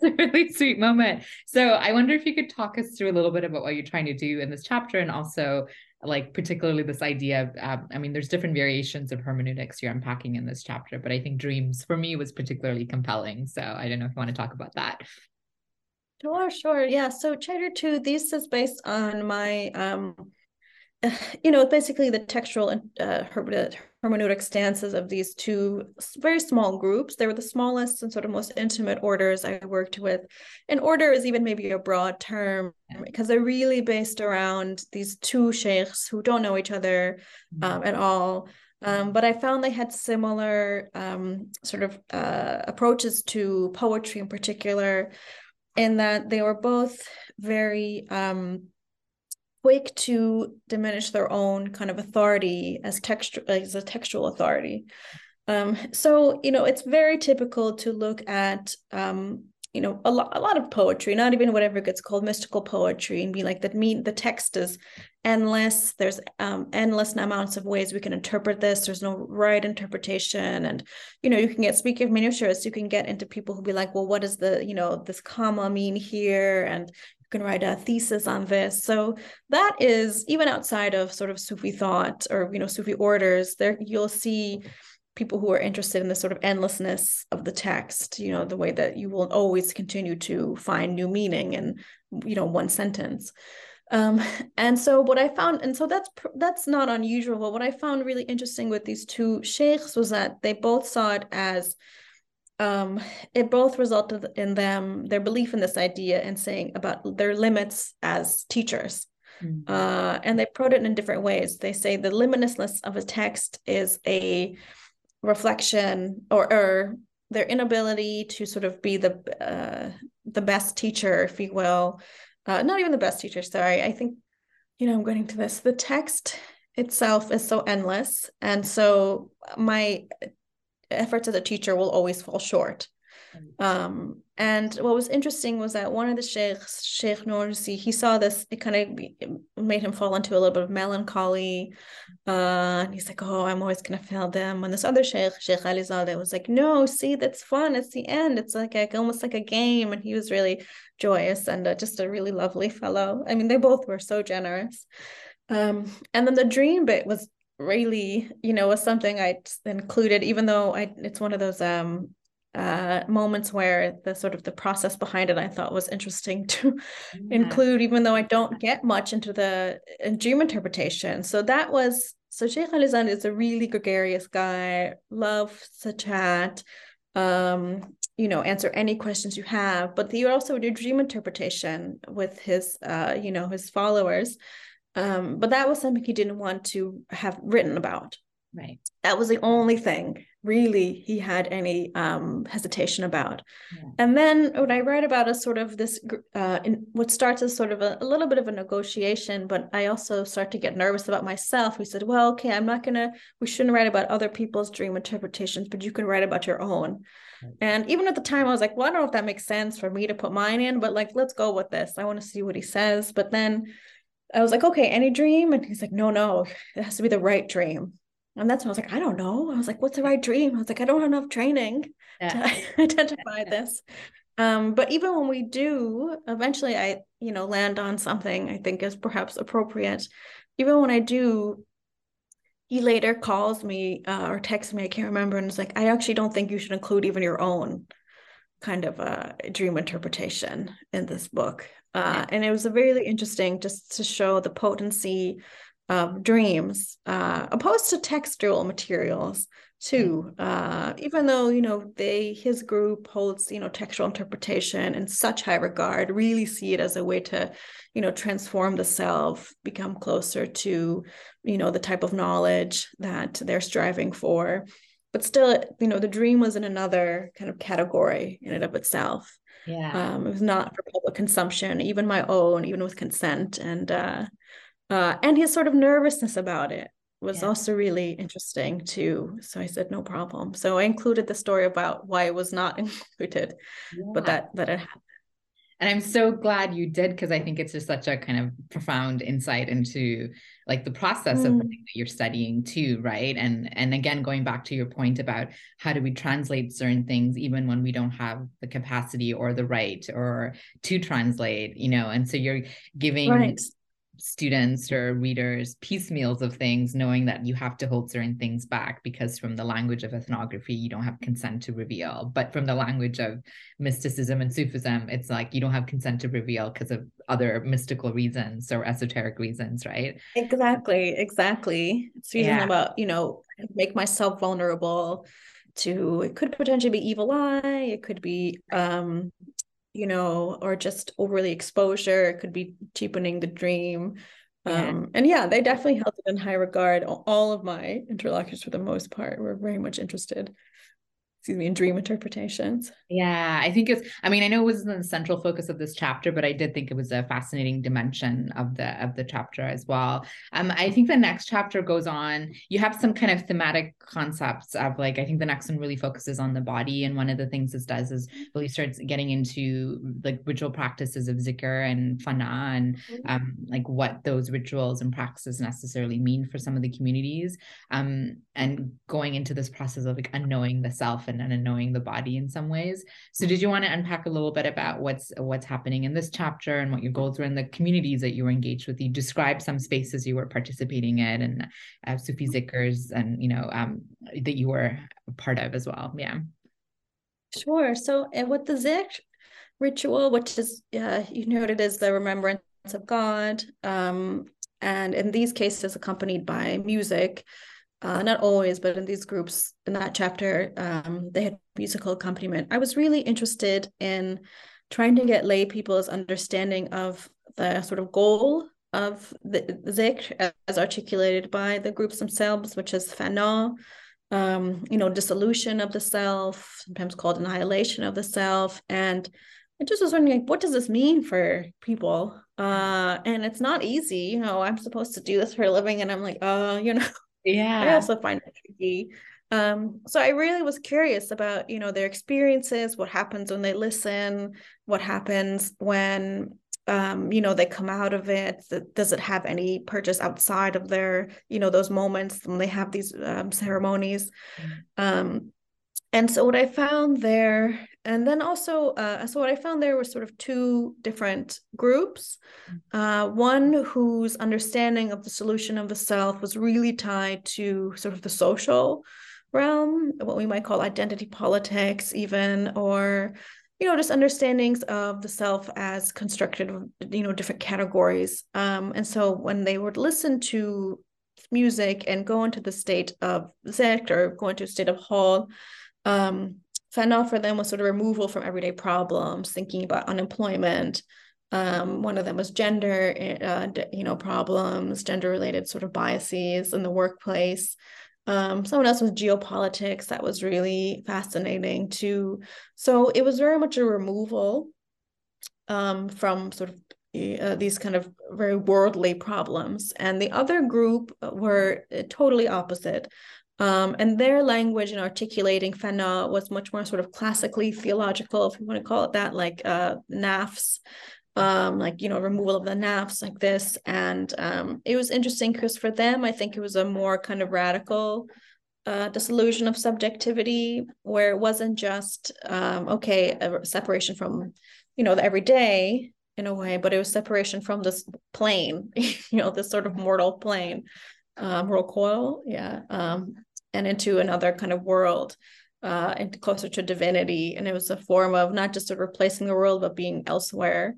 Speaker 2: It's a really sweet moment. So I wonder if you could talk us through a little bit about what you're trying to do in this chapter and also like particularly this idea of uh, i mean there's different variations of hermeneutics you're unpacking in this chapter but i think dreams for me was particularly compelling. So i don't know if you want to talk about that
Speaker 3: sure sure yeah so chapter two this is based on my um (sighs) you know basically the textual uh, hermeneutic stances of these two very small groups. They were the smallest and sort of most intimate orders I worked with. And order is even maybe a broad term because they're really based around these two sheikhs who don't know each other um, at all. Um, but I found they had similar um, sort of uh, approaches to poetry in particular, in that they were both very um, quick to diminish their own kind of authority as textual as a textual authority. Um, so you know, it's very typical to look at um, you know a a lot of poetry, not even whatever gets called mystical poetry, and be like that mean the text is endless. There's um, endless amounts of ways we can interpret this. There's no right interpretation, and you know you can get speaking of minutiae, you can get into people who be like, well, what does the you know this comma mean here, and you can write a thesis on this. So that is even outside of sort of Sufi thought or you know Sufi orders, there you'll see people who are interested in the sort of endlessness of the text, you know, the way that you will always continue to find new meaning in you know one sentence. Um, (laughs) and so what I found, and so that's that's not unusual. But what I found really interesting with these two sheikhs was that they both saw it as um, it both resulted in them their belief in this idea and saying about their limits as teachers. Mm-hmm. Uh, and they put it in different ways. They say the limitlessness of a text is a reflection or, or their inability to sort of be the uh, the best teacher, if you will. Uh, not even the best teacher, sorry. I think, you know, I'm getting to this. The text itself is so endless. And so my efforts as a teacher will always fall short. Um, and what was interesting was that one of the sheikhs, Sheikh Noursi, he saw this, it kind of made him fall into a little bit of melancholy. Uh, and he's like, oh, I'm always going to fail them. And this other sheikh, Sheikh Ali was like, no, see, that's fun. It's the end. It's like almost like a game. And he was really joyous and uh, just a really lovely fellow. I mean, they both were so generous. Um, and then the dream bit was really you know was something i included even though i it's one of those um uh moments where the sort of the process behind it i thought was interesting (laughs) to yeah. include even though i don't get much into the in dream interpretation so that was so sheikh alizan is a really gregarious guy loves to chat um you know answer any questions you have but you also do dream interpretation with his uh you know his followers um, but that was something he didn't want to have written about.
Speaker 2: Right.
Speaker 3: That was the only thing really he had any um, hesitation about. Yeah. And then what I write about is sort of this, uh, in, what starts as sort of a, a, little bit of a negotiation, but I also start to get nervous about myself. We said, well, okay, I'm not to, we shouldn't write about other people's dream interpretations, but you can write about your own. Right. And even at the time, I was like, well, I don't know if that makes sense for me to put mine in, but like, let's go with this. I want to see what he says. But then I was like, okay, any dream? And he's like, no, no, it has to be the right dream. And that's when I was like, I don't know. I was like, what's the right dream? I was like, I don't have enough training yeah. to (laughs) identify this. Um, but even when we do, eventually I, you know, land on something I think is perhaps appropriate. Even when I do, he later calls me uh, or texts me, I can't remember, and it's like, I actually don't think you should include even your own kind of a dream interpretation in this book. Uh, and it was a really interesting just to show the potency of dreams uh, opposed to textual materials too uh, even though you know they his group holds you know textual interpretation in such high regard really see it as a way to you know transform the self become closer to you know the type of knowledge that they're striving for but still you know the dream was in another kind of category in and of itself
Speaker 2: yeah.
Speaker 3: Um, it was not for public consumption, even my own, even with consent. And uh, uh, and his sort of nervousness about it was yeah. also really interesting too. So I said, no problem. So I included the story about why it was not (laughs) included, yeah. but that that it happened.
Speaker 2: And I'm so glad you did because I think it's just such a kind of profound insight into like the process mm. of the thing that you're studying too, right? And and again, going back to your point about how do we translate certain things even when we don't have the capacity or the right or to translate, you know, and so you're giving
Speaker 3: right
Speaker 2: students or readers piecemeals of things, knowing that you have to hold certain things back because from the language of ethnography, you don't have consent to reveal. But from the language of mysticism and Sufism, it's like you don't have consent to reveal because of other mystical reasons or esoteric reasons, right?
Speaker 3: Exactly, exactly. It's even yeah. about, you know, make myself vulnerable to it could potentially be evil eye, it could be um you know, or just overly exposure. It could be cheapening the dream. Yeah. Um, and yeah, they definitely held it in high regard. All of my interlocutors, for the most part, were very much interested excuse me, in dream interpretations.
Speaker 2: Yeah, I think it's, I mean, I know it wasn't the central focus of this chapter, but I did think it was a fascinating dimension of the of the chapter as well. Um, I think the next chapter goes on, you have some kind of thematic concepts of like, I think the next one really focuses on the body. And one of the things this does is really starts getting into like ritual practices of zikr and fana and mm-hmm. um, like what those rituals and practices necessarily mean for some of the communities. Um, and going into this process of like unknowing the self and, and knowing the body in some ways. So did you want to unpack a little bit about what's what's happening in this chapter and what your goals were in the communities that you were engaged with? You described some spaces you were participating in and uh, Sufi zikrs and you know um, that you were part of as well. Yeah.
Speaker 3: Sure. So and with the zikr ritual, which is uh, you noted as the remembrance of God, um, and in these cases accompanied by music uh, not always, but in these groups in that chapter, um, they had musical accompaniment. I was really interested in trying to get lay people's understanding of the sort of goal of the zikr as articulated by the groups themselves, which is fana, um, you know, dissolution of the self, sometimes called annihilation of the self. And I just was wondering, like, what does this mean for people? Uh, and it's not easy. You know, I'm supposed to do this for a living, and I'm like, uh, you know,
Speaker 2: yeah.
Speaker 3: i also find it tricky. Um so i really was curious about you know their experiences what happens when they listen what happens when um you know they come out of it does it have any purchase outside of their you know those moments when they have these um, ceremonies? Mm-hmm. um and so what i found there and then also uh, so what i found there was sort of two different groups mm. uh, one whose understanding of the solution of the self was really tied to sort of the social realm what we might call identity politics even or you know just understandings of the self as constructed you know different categories um, and so when they would listen to music and go into the state of zikr or go into a state of hal um, fana for them was sort of removal from everyday problems, thinking about unemployment. Um, one of them was gender, uh, you know, problems, gender-related sort of biases in the workplace. Um, someone else was geopolitics. That was really fascinating too. So it was very much a removal um, from sort of uh, these kind of very worldly problems. And the other group were uh, totally opposite. Um, and their language in articulating fana was much more sort of classically theological, if you want to call it that, like uh, nafs, um, like, you know, removal of the nafs like this. And um, it was interesting because for them, I think it was a more kind of radical uh, disillusion of subjectivity, where it wasn't just, um, okay, a separation from, you know, the everyday in a way, but it was separation from this plane, (laughs) you know, this sort of mortal plane. Um, mortal coil, yeah, um, and into another kind of world uh, and closer to divinity. And it was a form of not just of replacing the world, but being elsewhere.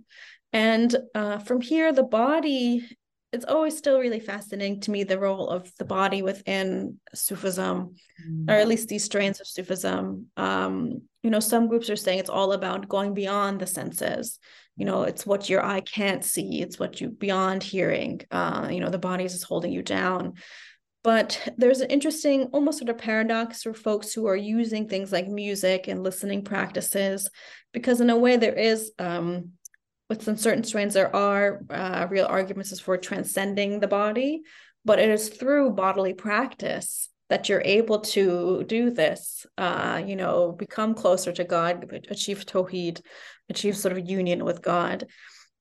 Speaker 3: And uh, from here, the body, it's always still really fascinating to me the role of the body within Sufism, mm. or at least these strains of Sufism. Um, you know, some groups are saying it's all about going beyond the senses. You know, it's what your eye can't see, it's what you beyond hearing. Uh, you know, the body is holding you down. But there's an interesting, almost sort of paradox for folks who are using things like music and listening practices, because in a way there is, um, with some certain strains, there are uh, real arguments for transcending the body, but it is through bodily practice that you're able to do this, uh, you know, become closer to God, achieve tawheed, achieve sort of union with God.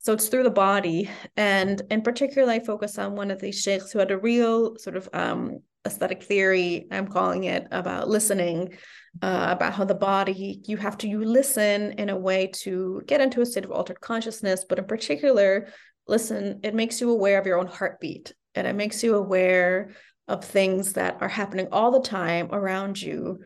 Speaker 3: So it's through the body. And in particular, I focus on one of these sheikhs who had a real sort of um, aesthetic theory, I'm calling it, about listening, uh, about how the body, you have to you listen in a way to get into a state of altered consciousness, but in particular, listen, it makes you aware of your own heartbeat. And it makes you aware of things that are happening all the time around you,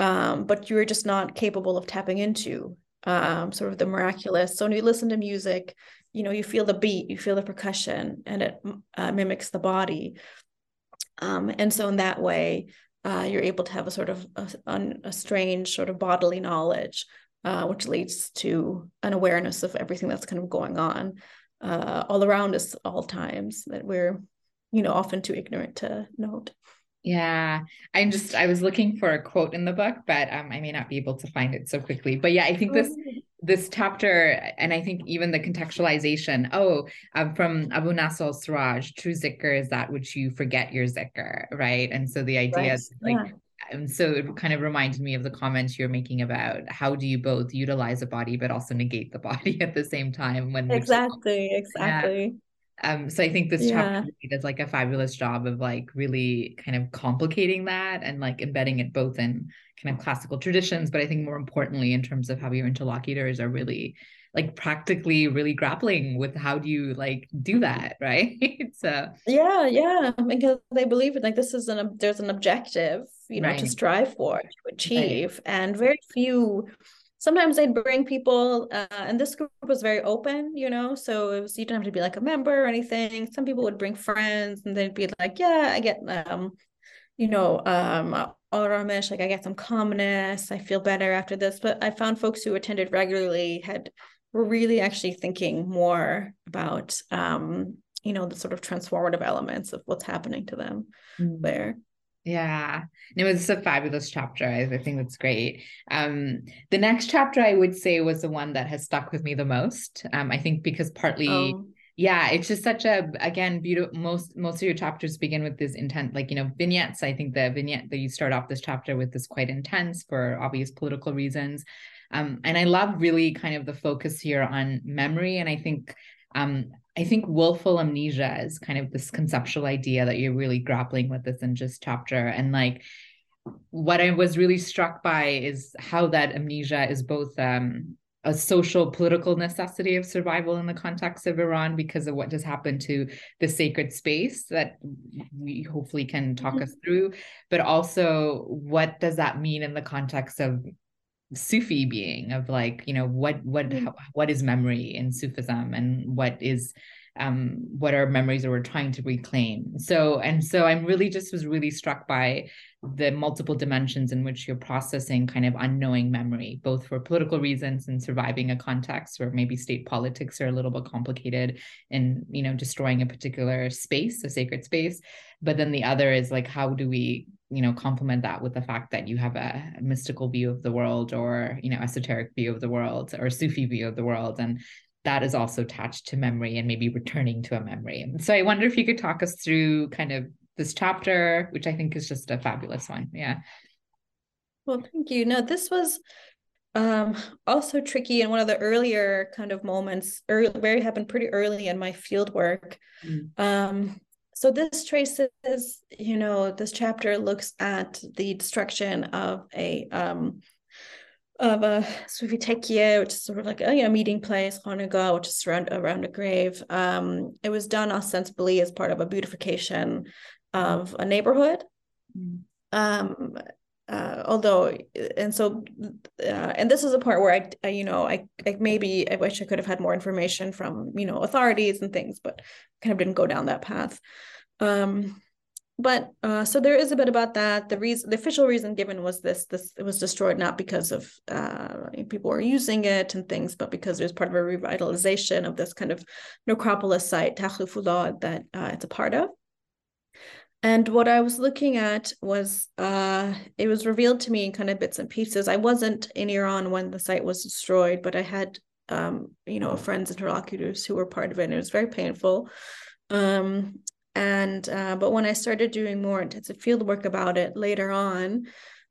Speaker 3: um, but you're just not capable of tapping into um, sort of the miraculous. So when you listen to music, you know, you feel the beat, you feel the percussion, and it uh, mimics the body. Um, and so in that way, uh, you're able to have a sort of a, a strange sort of bodily knowledge, uh, which leads to an awareness of everything that's kind of going on uh, all around us all times that we're, you know, often too ignorant to note.
Speaker 2: Yeah, I'm just I was looking for a quote in the book, but um, I may not be able to find it so quickly. But yeah, I think this oh. this chapter, and I think even the contextualization. Oh, um, from Abu Nasr Siraj, true zikr is that which you forget your zikr, right? And so the idea right. is like. Yeah. And so it kind of reminded me of the comments you're making about how do you both utilize a body but also negate the body (laughs) at the same time when
Speaker 3: exactly exactly yeah
Speaker 2: um so i think this yeah. chapter does like a fabulous job of like really kind of complicating that and like embedding it both in kind of classical traditions but i think more importantly in terms of how your interlocutors are really like practically really grappling with how do you like do that (laughs) right so
Speaker 3: yeah yeah because they believe it like this is an there's an objective you know right. to strive for to achieve right. and very few sometimes they'd bring people uh, and this group was very open you know so it was you didn't have to be like a member or anything some people would bring friends and they'd be like yeah i get um you know um Aramish, like I get some calmness, I feel better after this. But I found folks who attended regularly had were really actually thinking more about um, you know, the sort of transformative elements of what's happening to them mm. there.
Speaker 2: Yeah, it was a fabulous chapter. I, I think that's great. Um, the next chapter I would say was the one that has stuck with me the most. Um, I think because partly, oh. yeah, it's just such a again beautiful. Most most of your chapters begin with this intent, like you know vignettes. I think the vignette that you start off this chapter with is quite intense for obvious political reasons. Um, and I love really kind of the focus here on memory, and I think um, I think willful amnesia is kind of this conceptual idea that you're really grappling with this in just chapter. And like what I was really struck by is how that amnesia is both um, a social political necessity of survival in the context of Iran because of what has happened to the sacred space that we hopefully can talk mm-hmm. us through, but also what does that mean in the context of Sufi being of like you know what what how, what is memory in Sufism and what is um what are memories that we're trying to reclaim? So and so i'm really just was really struck by the multiple dimensions in which you're processing kind of unknowing memory both for political reasons and surviving a context where maybe state politics are a little bit complicated and you know destroying a particular space a sacred space. But then the other is like how do we you know complement that with the fact that you have a, mystical view of the world or you know esoteric view of the world or sufi view of the world and that is also attached to memory and maybe returning to a memory. So i wonder if you could talk us through kind of this chapter which i think is just a fabulous one. Yeah.
Speaker 3: Well thank you. No this was um also tricky in one of the earlier kind of moments early, very happened pretty early in my field work. Mm. um so this traces, you know, this chapter looks at the destruction of a um, of a Sufi tekke, which is sort of like a you know, meeting place, Khanagah, which is around around a grave. Um, it was done ostensibly as part of a beautification of a neighborhood. Mm. Um, uh, although and so uh, and this is a part where I, I, you know I, I maybe I wish I could have had more information from you know authorities and things but kind of didn't go down that path um, but uh, so there is a bit about that. The reason, the official reason given was this: this it was destroyed not because of uh, people were using it and things, but because it was part of a revitalization of this kind of necropolis site, Tahrifullah, that uh, it's a part of. And what I was looking at was uh, it was revealed to me in kind of bits and pieces. I wasn't in Iran when the site was destroyed, but I had um, you know friends interlocutors who were part of it, and it was very painful. Um, and uh, but when i started doing more intensive field work about it later on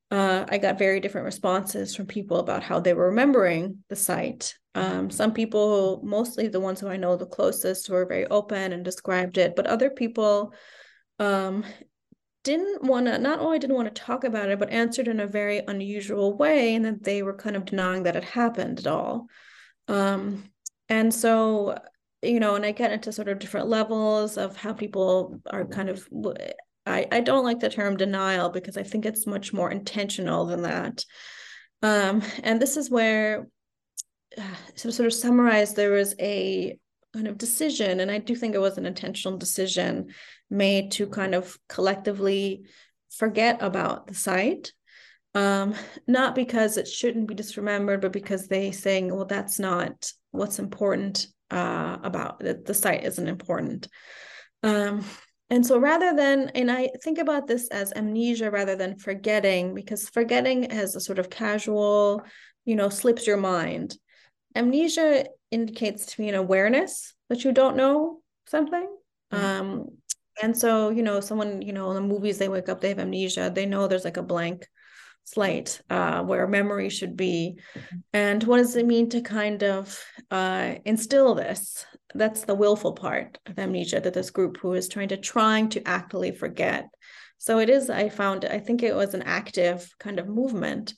Speaker 3: uh, i got very different responses from people about how they were remembering the site um, some people mostly the ones who i know the closest were very open and described it but other people um, didn't want to not only didn't want to talk about it but answered in a very unusual way and that they were kind of denying that it happened at all um, and so you know, and I get into sort of different levels of how people are kind of I, I don't like the term denial because I think it's much more intentional than that. Um, and this is where, uh, to sort of summarize, there was a kind of decision, and I do think it was an intentional decision made to kind of collectively forget about the site. Um, not because it shouldn't be disremembered, but because they saying, well, that's not what's important uh, about it. The site isn't important. Um, and so rather than, and I think about this as amnesia rather than forgetting, because forgetting has a sort of casual, you know, slips your mind. Amnesia indicates to me an awareness that you don't know something. Mm-hmm. Um, and so, you know, someone, you know, in the movies, they wake up, they have amnesia, they know there's like a blank slate uh, where memory should be. And what does it mean to kind of uh, instill this? That's the willful part of amnesia that this group who is trying to trying to actively forget. So it is, I found, I think it was an active kind of movement.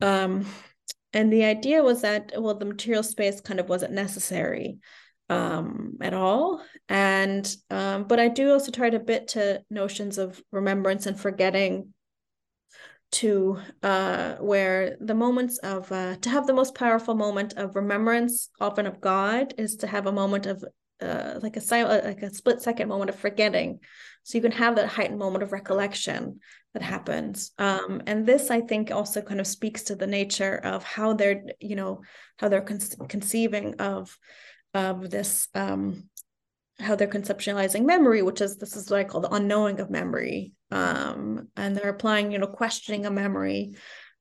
Speaker 3: Um, and the idea was that, well, the material space kind of wasn't necessary um, at all. And, um, but I do also try to bit to notions of remembrance and forgetting to uh, where the moments of uh, to have the most powerful moment of remembrance often of god is to have a moment of uh, like a silent like a split second moment of forgetting so you can have that heightened moment of recollection that happens um, and this i think also kind of speaks to the nature of how they're you know how they're con- conceiving of of this um, how they're conceptualizing memory, which is this is what I call the unknowing of memory. Um, and they're applying, you know, questioning a memory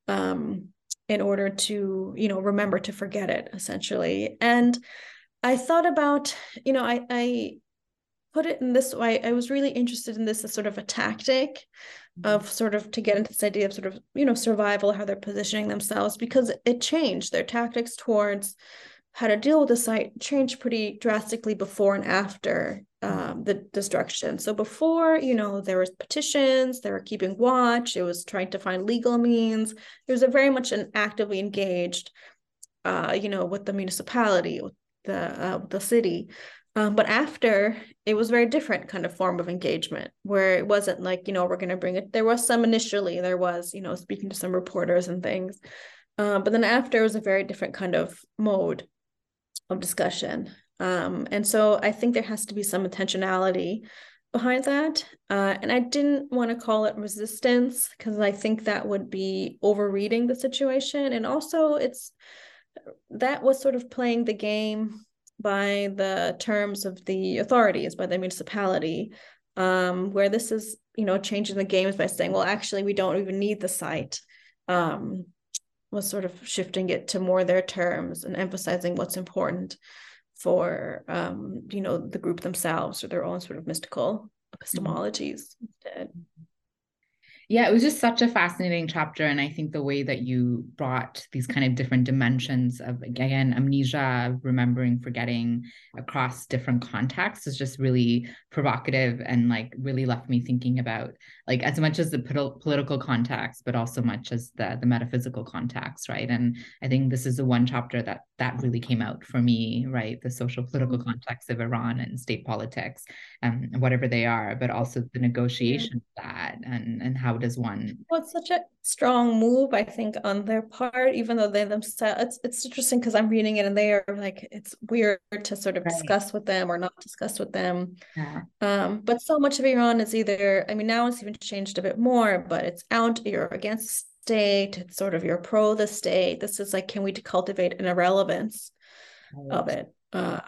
Speaker 3: um, in order to, you know, remember to forget it, essentially. And I thought about, you know, I, I put it in this way. I was really interested in this as sort of a tactic of mm-hmm. sort of to get into this idea of sort of, you know, survival, how they're positioning themselves, because it changed their tactics towards how to deal with the site changed pretty drastically before and after um, the destruction. So before, you know, there was petitions, they were keeping watch, it was trying to find legal means. It was a very much an actively engaged, uh, you know, with the municipality, with the uh, the city. Um, but after, it was very different kind of form of engagement, where it wasn't like, you know, we're going to bring it. There was some initially, there was, you know, speaking to some reporters and things. Um, but then after, it was a very different kind of mode of discussion. Um, and so I think there has to be some intentionality behind that. Uh, and I didn't want to call it resistance because I think that would be overreading the situation. And also, it's that was sort of playing the game by the terms of the authorities, by the municipality, um, where this is, you know, changing the games by saying, well, actually, we don't even need the site. Um, was sort of shifting it to more their terms and emphasizing what's important for um, you know the group themselves or their own sort of mystical epistemologies instead
Speaker 2: yeah, it was just such a fascinating chapter. And I think the way that you brought these kind of different dimensions of, again, amnesia, remembering, forgetting across different contexts is just really provocative and like really left me thinking about like as much as the political context, but also much as the, the metaphysical context, right? And I think this is the one chapter that that really came out for me, right? The social political mm-hmm. context of Iran and state politics, um, whatever they are, but also the negotiation of that and and how does one?
Speaker 3: Well, it's such a strong move, I think, on their part, even though they themselves. It's it's interesting because I'm reading it and they are like it's weird to sort of right. discuss with them or not discuss with them. Yeah. Um, but so much of Iran is either, I mean, now it's even changed a bit more, but it's out you're against state. It's sort of you're pro the state. This is like, can we cultivate an irrelevance right. of it? Uh,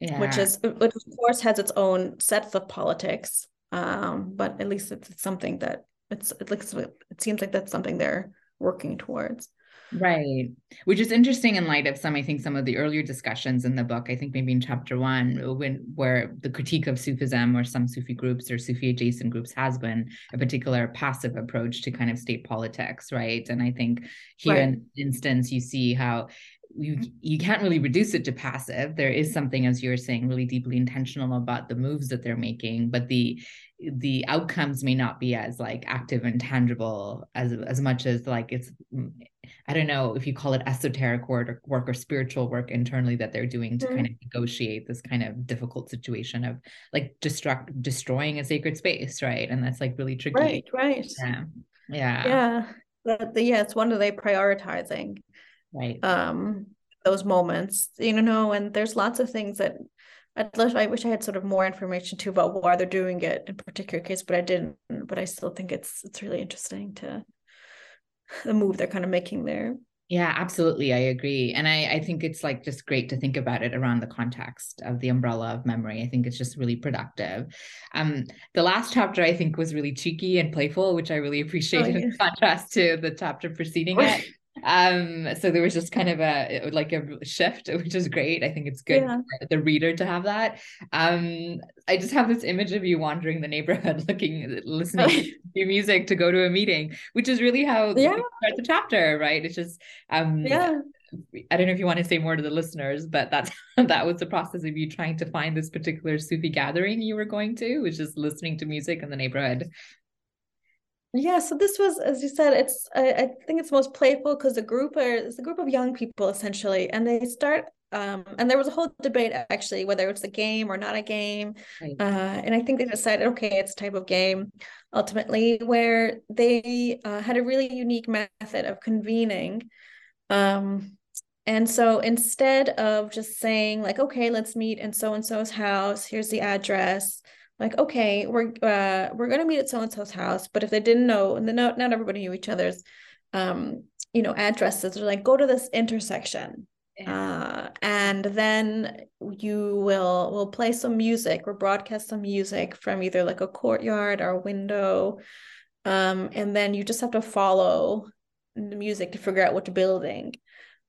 Speaker 3: yeah. Which is, which of course has its own sets of politics. Um, but at least it's something that it's it looks it seems like that's something they're working towards.
Speaker 2: Right. Which is interesting in light of some, I think, some of the earlier discussions in the book. I think maybe in chapter one, when where the critique of Sufism or some Sufi groups or Sufi adjacent groups has been a particular passive approach to kind of state politics, right? And I think here right. in instance, you see how you you can't really reduce it to passive there is something as you're saying really deeply intentional about the moves that they're making but the the outcomes may not be as like active and tangible as as much as like it's I don't know if you call it esoteric work or, work or spiritual work internally that they're doing to mm-hmm. kind of negotiate this kind of difficult situation of like destruct destroying a sacred space, right? And that's like really tricky.
Speaker 3: Right, right.
Speaker 2: Yeah. Yeah.
Speaker 3: Yeah. But the, yeah, it's one of they prioritizing.
Speaker 2: Right.
Speaker 3: Um those moments, you know, and there's lots of things that I'd love, I wish I had sort of more information too about why they're doing it in particular case, but I didn't. But I still think it's it's really interesting to the move they're kind of making there.
Speaker 2: Yeah, absolutely. I agree. And I, I think it's like just great to think about it around the context of the umbrella of memory. I think it's just really productive. Um, the last chapter I think was really cheeky and playful, which I really appreciated oh, yeah. in contrast to the chapter preceding it um so there was just kind of a like a shift which is great. I think it's good yeah. for the reader to have that. Um i just have this image of you wandering the neighborhood (laughs) looking listening (laughs) to music to go to a meeting which is really how
Speaker 3: yeah.
Speaker 2: start the chapter right? It's just um
Speaker 3: yeah.
Speaker 2: I don't know if you want to say more to the listeners, but that's (laughs) that was the process of you trying to find this particular Sufi gathering you were going to, which is listening to music in the neighborhood
Speaker 3: yeah, so this was, as you said, it's I, I think it's most playful because the group are it's a group of young people essentially, and they start um, and there was a whole debate actually whether it's a game or not a game, right. uh, and I think they decided okay, it's a type of game, ultimately where they uh, had a really unique method of convening, um, and so instead of just saying like okay, let's meet in so and so's house, here's the address like okay we're uh we're gonna meet at so and so's house but if they didn't know and then not, not everybody knew each other's um you know addresses they're like go to this intersection uh and then you will will play some music or broadcast some music from either like a courtyard or a window um and then you just have to follow the music to figure out which building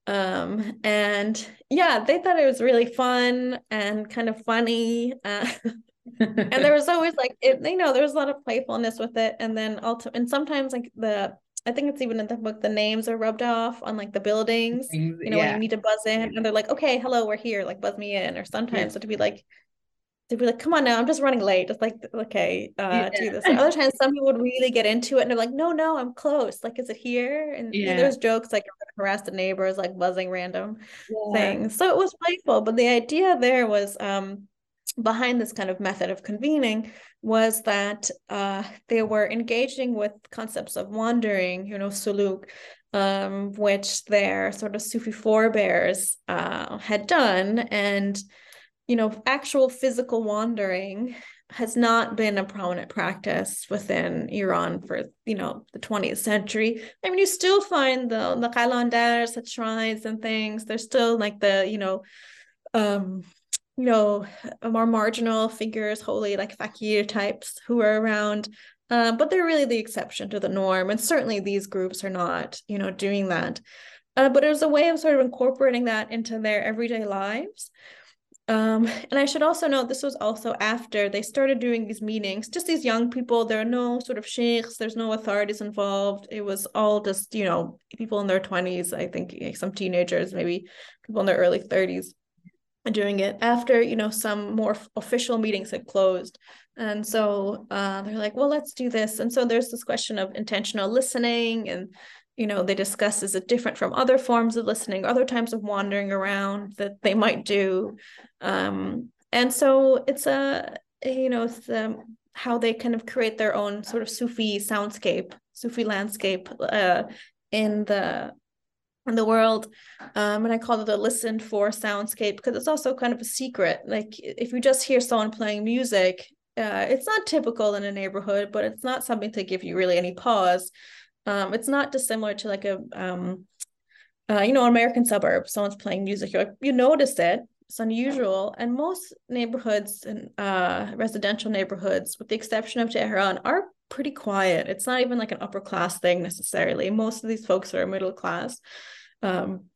Speaker 3: um and yeah they thought it was really fun and kind of funny uh, (laughs) and there was always like it, you know there was a lot of playfulness with it and then also and sometimes like the I think it's even in the book the names are rubbed off on like the buildings you know yeah. when you need to buzz in and they're like okay hello we're here like buzz me in or sometimes yeah. it'd be like to be like, come on now, I'm just running late. Just like, okay, uh, yeah. do this. other times, some people would really get into it and they're like, no, no, I'm close. Like, is it here? And yeah. there's jokes like harass the neighbors, like buzzing random things. So it was playful, but the idea there was um behind this kind of method of convening was that uh, they were engaging with concepts of wandering, you know, suluk, um, which their sort of Sufi forebears uh, had done. And, you know, actual physical wandering has not been a prominent practice within Iran for, you know, the 20th century. I mean, you still find the, the Qalandars at shrines and things. There's still like the, you know, um, you know, more marginal figures, holy like fakir types who are around. Uh, but they're really the exception to the norm. And certainly these groups are not, you know, doing that. Uh, but it was a way of sort of incorporating that into their everyday lives. Um, and I should also note this was also after they started doing these meetings, just these young people. There are no sort of sheikhs, there's no authorities involved. It was all just, you know, people in their 20s, I think some teenagers, maybe people in their early 30s doing it after you know some more official meetings had closed. And so uh, they're like well let's do this. And so there's this question of intentional listening and you know they discuss is it different from other forms of listening other times of wandering around that they might do? Um, and so it's a you know it's um, how they kind of create their own sort of sufi soundscape sufi landscape uh, in the in the world um, and i call it a listened for soundscape because it's also kind of a secret. Like if you just hear someone playing music uh, it's not typical in a neighborhood but it's not something to give you really any pause. Um, it's not dissimilar to like a um, uh, you know american suburb someone's playing music you're like, you notice it it's unusual and most neighborhoods and uh, residential neighborhoods with the exception of tehran are pretty quiet. It's not even like an upper class thing necessarily. Most of these folks are middle class, um,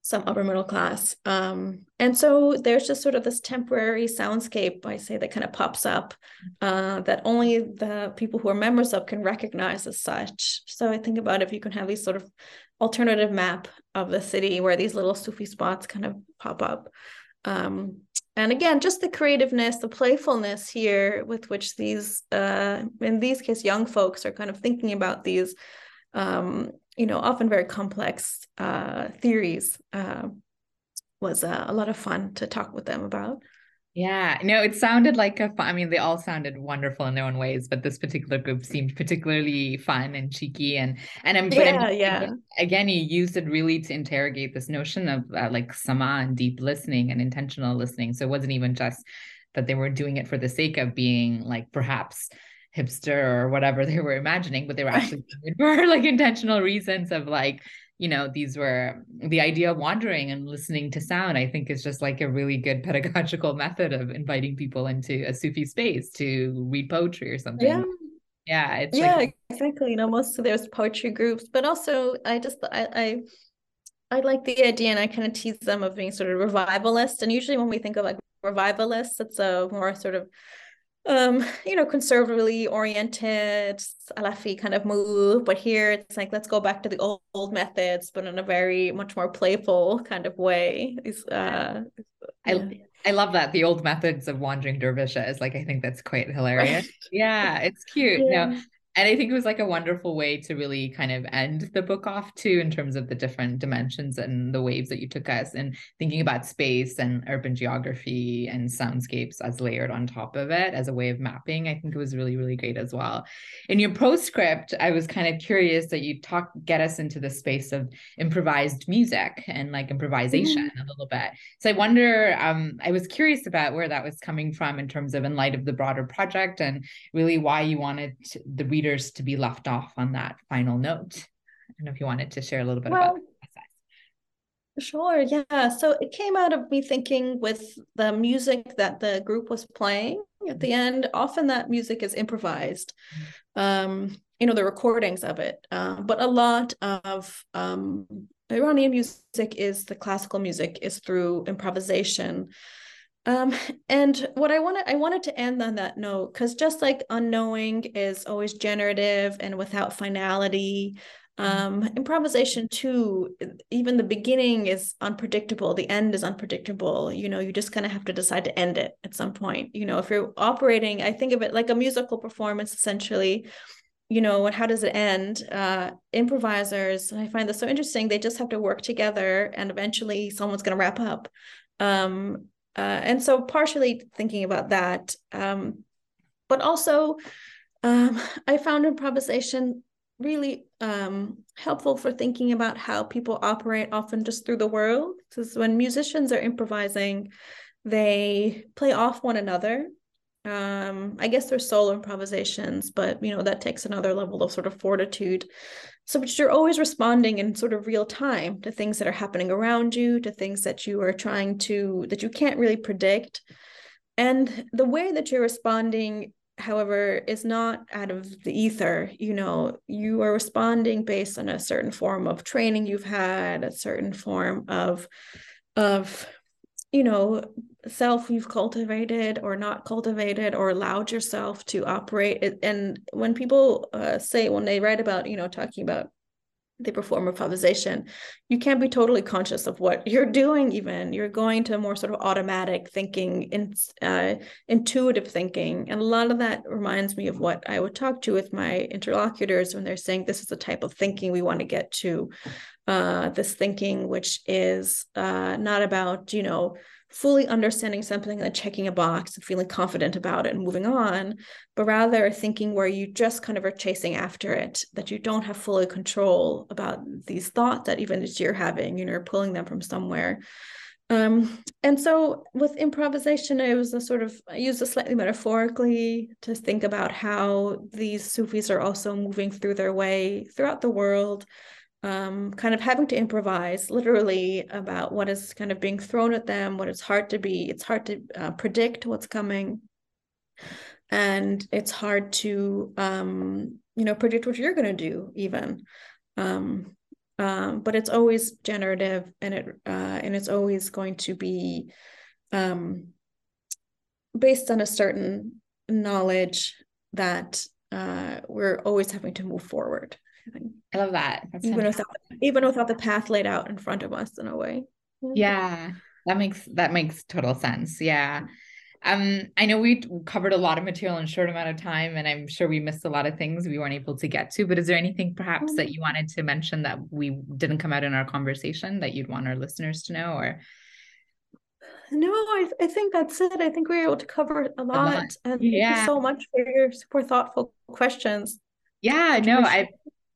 Speaker 3: some upper middle class. Um, and so there's just sort of this temporary soundscape, I say, that kind of pops up uh, that only the people who are members of can recognize as such. So I think about if you can have these sort of alternative map of the city where these little Sufi spots kind of pop up. Um, and again just the creativeness the playfulness here with which these uh in these case young folks are kind of thinking about these um you know, often very complex uh, theories uh, was uh, a lot of fun to talk with them about.
Speaker 2: Yeah, no, it sounded like a fun, I mean, they all sounded wonderful in their own ways, but this particular group seemed particularly fun and cheeky and and I'm
Speaker 3: yeah,
Speaker 2: but
Speaker 3: yeah.
Speaker 2: Again, you used it really to interrogate this notion of uh, like sama and deep listening and intentional listening. So it wasn't even just that they were doing it for the sake of being like perhaps hipster or whatever they were imagining, but they were (laughs) actually for like intentional reasons of like you know these were the idea of wandering and listening to sound i think is just like a really good (laughs) pedagogical method of inviting people into a sufi space to read poetry or something
Speaker 3: yeah
Speaker 2: yeah it's
Speaker 3: yeah
Speaker 2: like-
Speaker 3: exactly you know most of those poetry groups but also i just i i I like the idea and I kind of tease them of being sort of revivalist. And usually when we think of like revivalists, it's a more sort of um, (laughs) you know, conservatively oriented, Salafi kind of move. But here it's like, let's go back to the old, old methods, but in a very much more playful kind of way. Is uh,
Speaker 2: I, yeah. I love that. The old methods of wandering dervishes. Like, I think that's quite hilarious. Right. (laughs) Yeah, it's cute. Yeah. No, and I think it was like a wonderful way to really kind of end the book off too, in terms of the different dimensions and the waves that you took us and thinking about space and urban geography and soundscapes as layered on top of it as a way of mapping. I think it was really, really great as well. In your postscript, I was kind of curious that you talk get us into the space of improvised music and like improvisation mm-hmm. a little bit. So I wonder, um, I was curious about where that was coming from in terms of in light of the broader project and really why you wanted the readers to be left off on that final note. I don't know if you wanted to share a little bit well, about that
Speaker 3: Sure, yeah. So it came out of me thinking with the music that the group was playing at the end, often that music is improvised. Um, you know, the recordings of it. Um, but a lot of um, Iranian music is the classical music is through improvisation. Um, (laughs) and what I wanted, I wanted to end on that note because just like unknowing is always generative and without finality, mm-hmm. um, improvisation too. Even the beginning is unpredictable. The end is unpredictable. You know, you just kind of have to decide to end it at some point. You know, if you're operating, I think of it like a musical performance essentially you know and how does it end uh improvisers i find this so interesting they just have to work together and eventually someone's going to wrap up um uh, and so partially thinking about that um, but also um, i found improvisation really um, helpful for thinking about how people operate often just through the world. Because when musicians are improvising they play off one another um i guess there's solo improvisations but you know that takes another level of sort of fortitude. So but you're always responding in sort of real time to things that are happening around you to things that you are trying to that you can't really predict. And the way that you're responding however is not out of the ether you know. You are responding based on a certain form of training you've had a certain form of of you know self you've cultivated or not cultivated or allowed yourself to operate and when people uh, say when they write about you know talking about they perform improvisation you can't be totally conscious of what you're doing even. You're going to more sort of automatic thinking in, uh, intuitive thinking and a lot of that reminds me of what i would talk to with my interlocutors when they're saying this is the type of thinking we want to get to uh, this thinking which is uh, not about you know fully understanding something and checking a box and feeling confident about it and moving on, but rather thinking where you just kind of are chasing after it, that you don't have fully control about these thoughts that even that you're having, you know, you're pulling them from somewhere. Um, and so with improvisation, it was a sort of I used it slightly metaphorically to think about how these Sufis are also moving through their way throughout the world, um, kind of having to improvise literally about what is kind of being thrown at them, what it's hard to be, it's hard to uh, predict what's coming. And it's hard to, um, you know, predict what you're going to do, even. Um, um, but it's always generative, and it uh, and it's always going to be um, based on a certain knowledge that uh, we're always having to move forward.
Speaker 2: I love that.
Speaker 3: That's even without even without the path laid out in front of us in a way.
Speaker 2: Yeah, that makes that makes total sense. Yeah. Um, I know we covered a lot of material in a short amount of time, and I'm sure we missed a lot of things we weren't able to get to. But is there anything perhaps that you wanted to mention that we didn't come out in our conversation that you'd want our listeners to know, or?
Speaker 3: No, I, I think that's it. I think we were able to cover a lot. A lot. And yeah. thank you so much for your super thoughtful questions.
Speaker 2: Yeah, no, I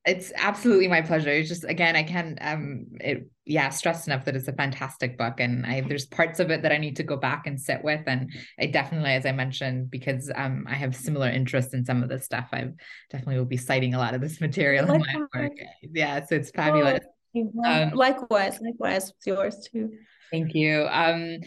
Speaker 2: it's absolutely my pleasure. It's just again, I can't um it yeah, stress enough that it's a fantastic book. And I there's parts of it that I need to go back and sit with. And I definitely, as I mentioned, because um I have similar interests in some of this stuff, I definitely will be citing a lot of this (laughs) material in my work. Yeah, so it's fabulous.
Speaker 3: Oh, um, likewise, likewise, it's yours too.
Speaker 2: Thank you. Um,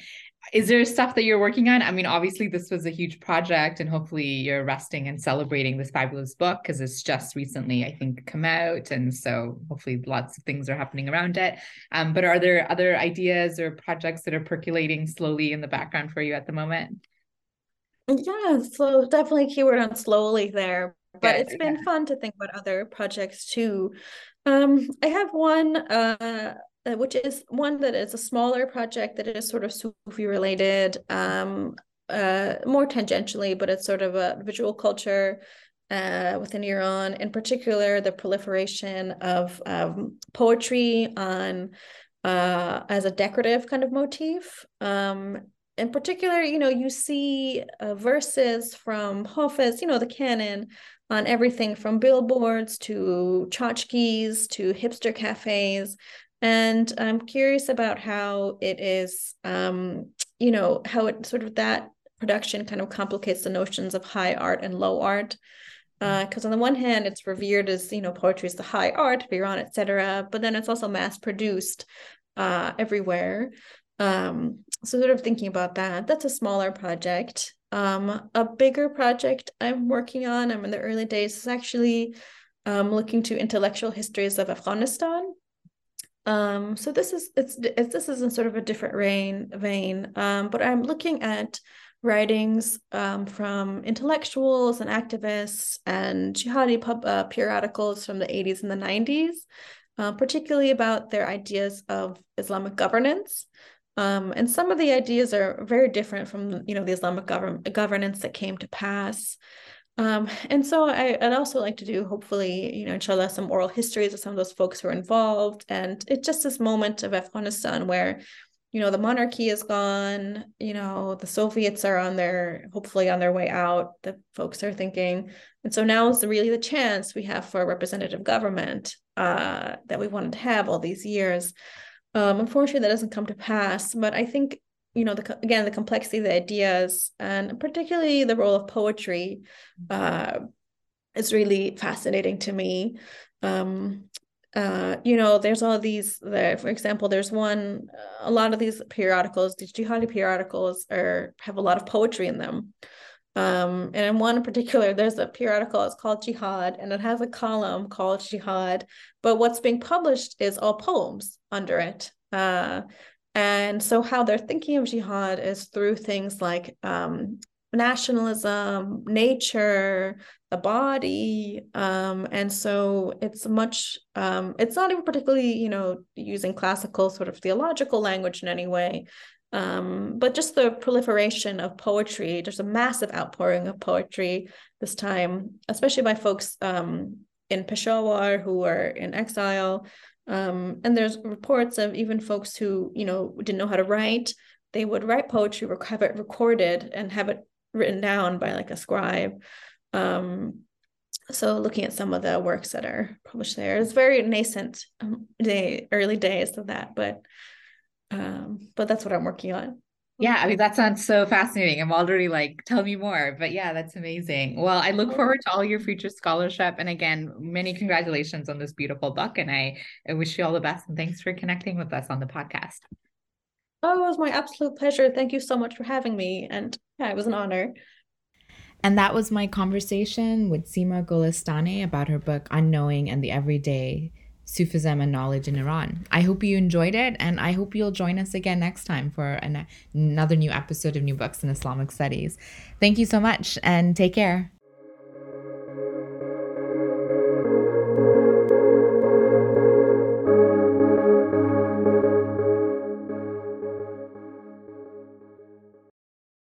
Speaker 2: is there stuff that you're working on? I mean, obviously, this was a huge project, and hopefully, you're resting and celebrating this fabulous book because it's just recently, I think, come out, and so hopefully, lots of things are happening around it. Um, but are there other ideas or projects that are percolating slowly in the background for you at the moment?
Speaker 3: Yeah, so definitely keyword on slowly there, but Good, it's been yeah. fun to think about other projects too. Um, I have one uh, which is one that is a smaller project that is sort of Sufi related, um, uh, more tangentially, but it's sort of a visual culture uh, within Iran, in particular, the proliferation of um, poetry on uh, as a decorative kind of motif. Um, in particular, you know, you see uh, verses from Hafiz, you know, the canon on everything from billboards to tchotchkes to hipster cafes and I'm curious about how it is, um, you know, how it sort of that production kind of complicates the notions of high art and low art. Because uh, on the one hand, it's revered as, you know, poetry is the high art of Iran, etc. But then it's also mass produced uh, everywhere. Um, so sort of thinking about that, that's a smaller project. Um, a bigger project I'm working on, I'm in the early days, is actually um, looking to intellectual histories of Afghanistan. Um, so this is it's, it's this is in sort of a different vein vein, um, but I'm looking at writings um, from intellectuals and activists and jihadi pub, uh, periodicals from the 80s and the 90s, uh, particularly about their ideas of Islamic governance. Um, and some of the ideas are very different from you know the Islamic government governance that came to pass. Um, and so I, would also like to do, hopefully, you know, inshallah, some oral histories of some of those folks who are involved. And it's just this moment of Afghanistan where, you know, the monarchy is gone, you know, the Soviets are on their, hopefully on their way out, the folks are thinking. And so now is really the chance we have for a representative government uh, that we wanted to have all these years. Um, unfortunately, that doesn't come to pass. But I think you know the again the complexity of the ideas and particularly the role of poetry uh, is really fascinating to me. Um, uh, you know there's all these there for example there's one a lot of these periodicals these jihadi periodicals are have a lot of poetry in them. Um, and in one in particular there's a periodical it's called jihad and it has a column called jihad but what's being published is all poems under it. Uh, and so, how they're thinking of jihad is through things like um, nationalism, nature, the body. Um, and so, it's much, um, it's not even particularly, you know, using classical sort of theological language in any way. Um, but just the proliferation of poetry, there's a massive outpouring of poetry this time, especially by folks um, in Peshawar who are in exile, um, and there's reports of even folks who, you know, didn't know how to write. They would write poetry, have it recorded, and have it written down by like a scribe. Um, so looking at some of the works that are published there, it's very nascent um, day, early days of that, but um, but that's what I'm working on.
Speaker 2: Yeah, I mean, that sounds so fascinating. I'm already like, tell me more. But yeah, that's amazing. Well, I look forward to all your future scholarship. And again, many congratulations on this beautiful book. And I, I wish you all the best. And thanks for connecting with us on the podcast.
Speaker 3: Oh, it was my absolute pleasure. Thank you so much for having me. And yeah, it was an honor.
Speaker 2: And that was my conversation with Seema Golestaneh about her book, Unknowing and the Everyday Sufism and knowledge in Iran. I hope you enjoyed it, and I hope you'll join us again next time for an, another new episode of New Books in Islamic Studies. Thank you so much, and take care.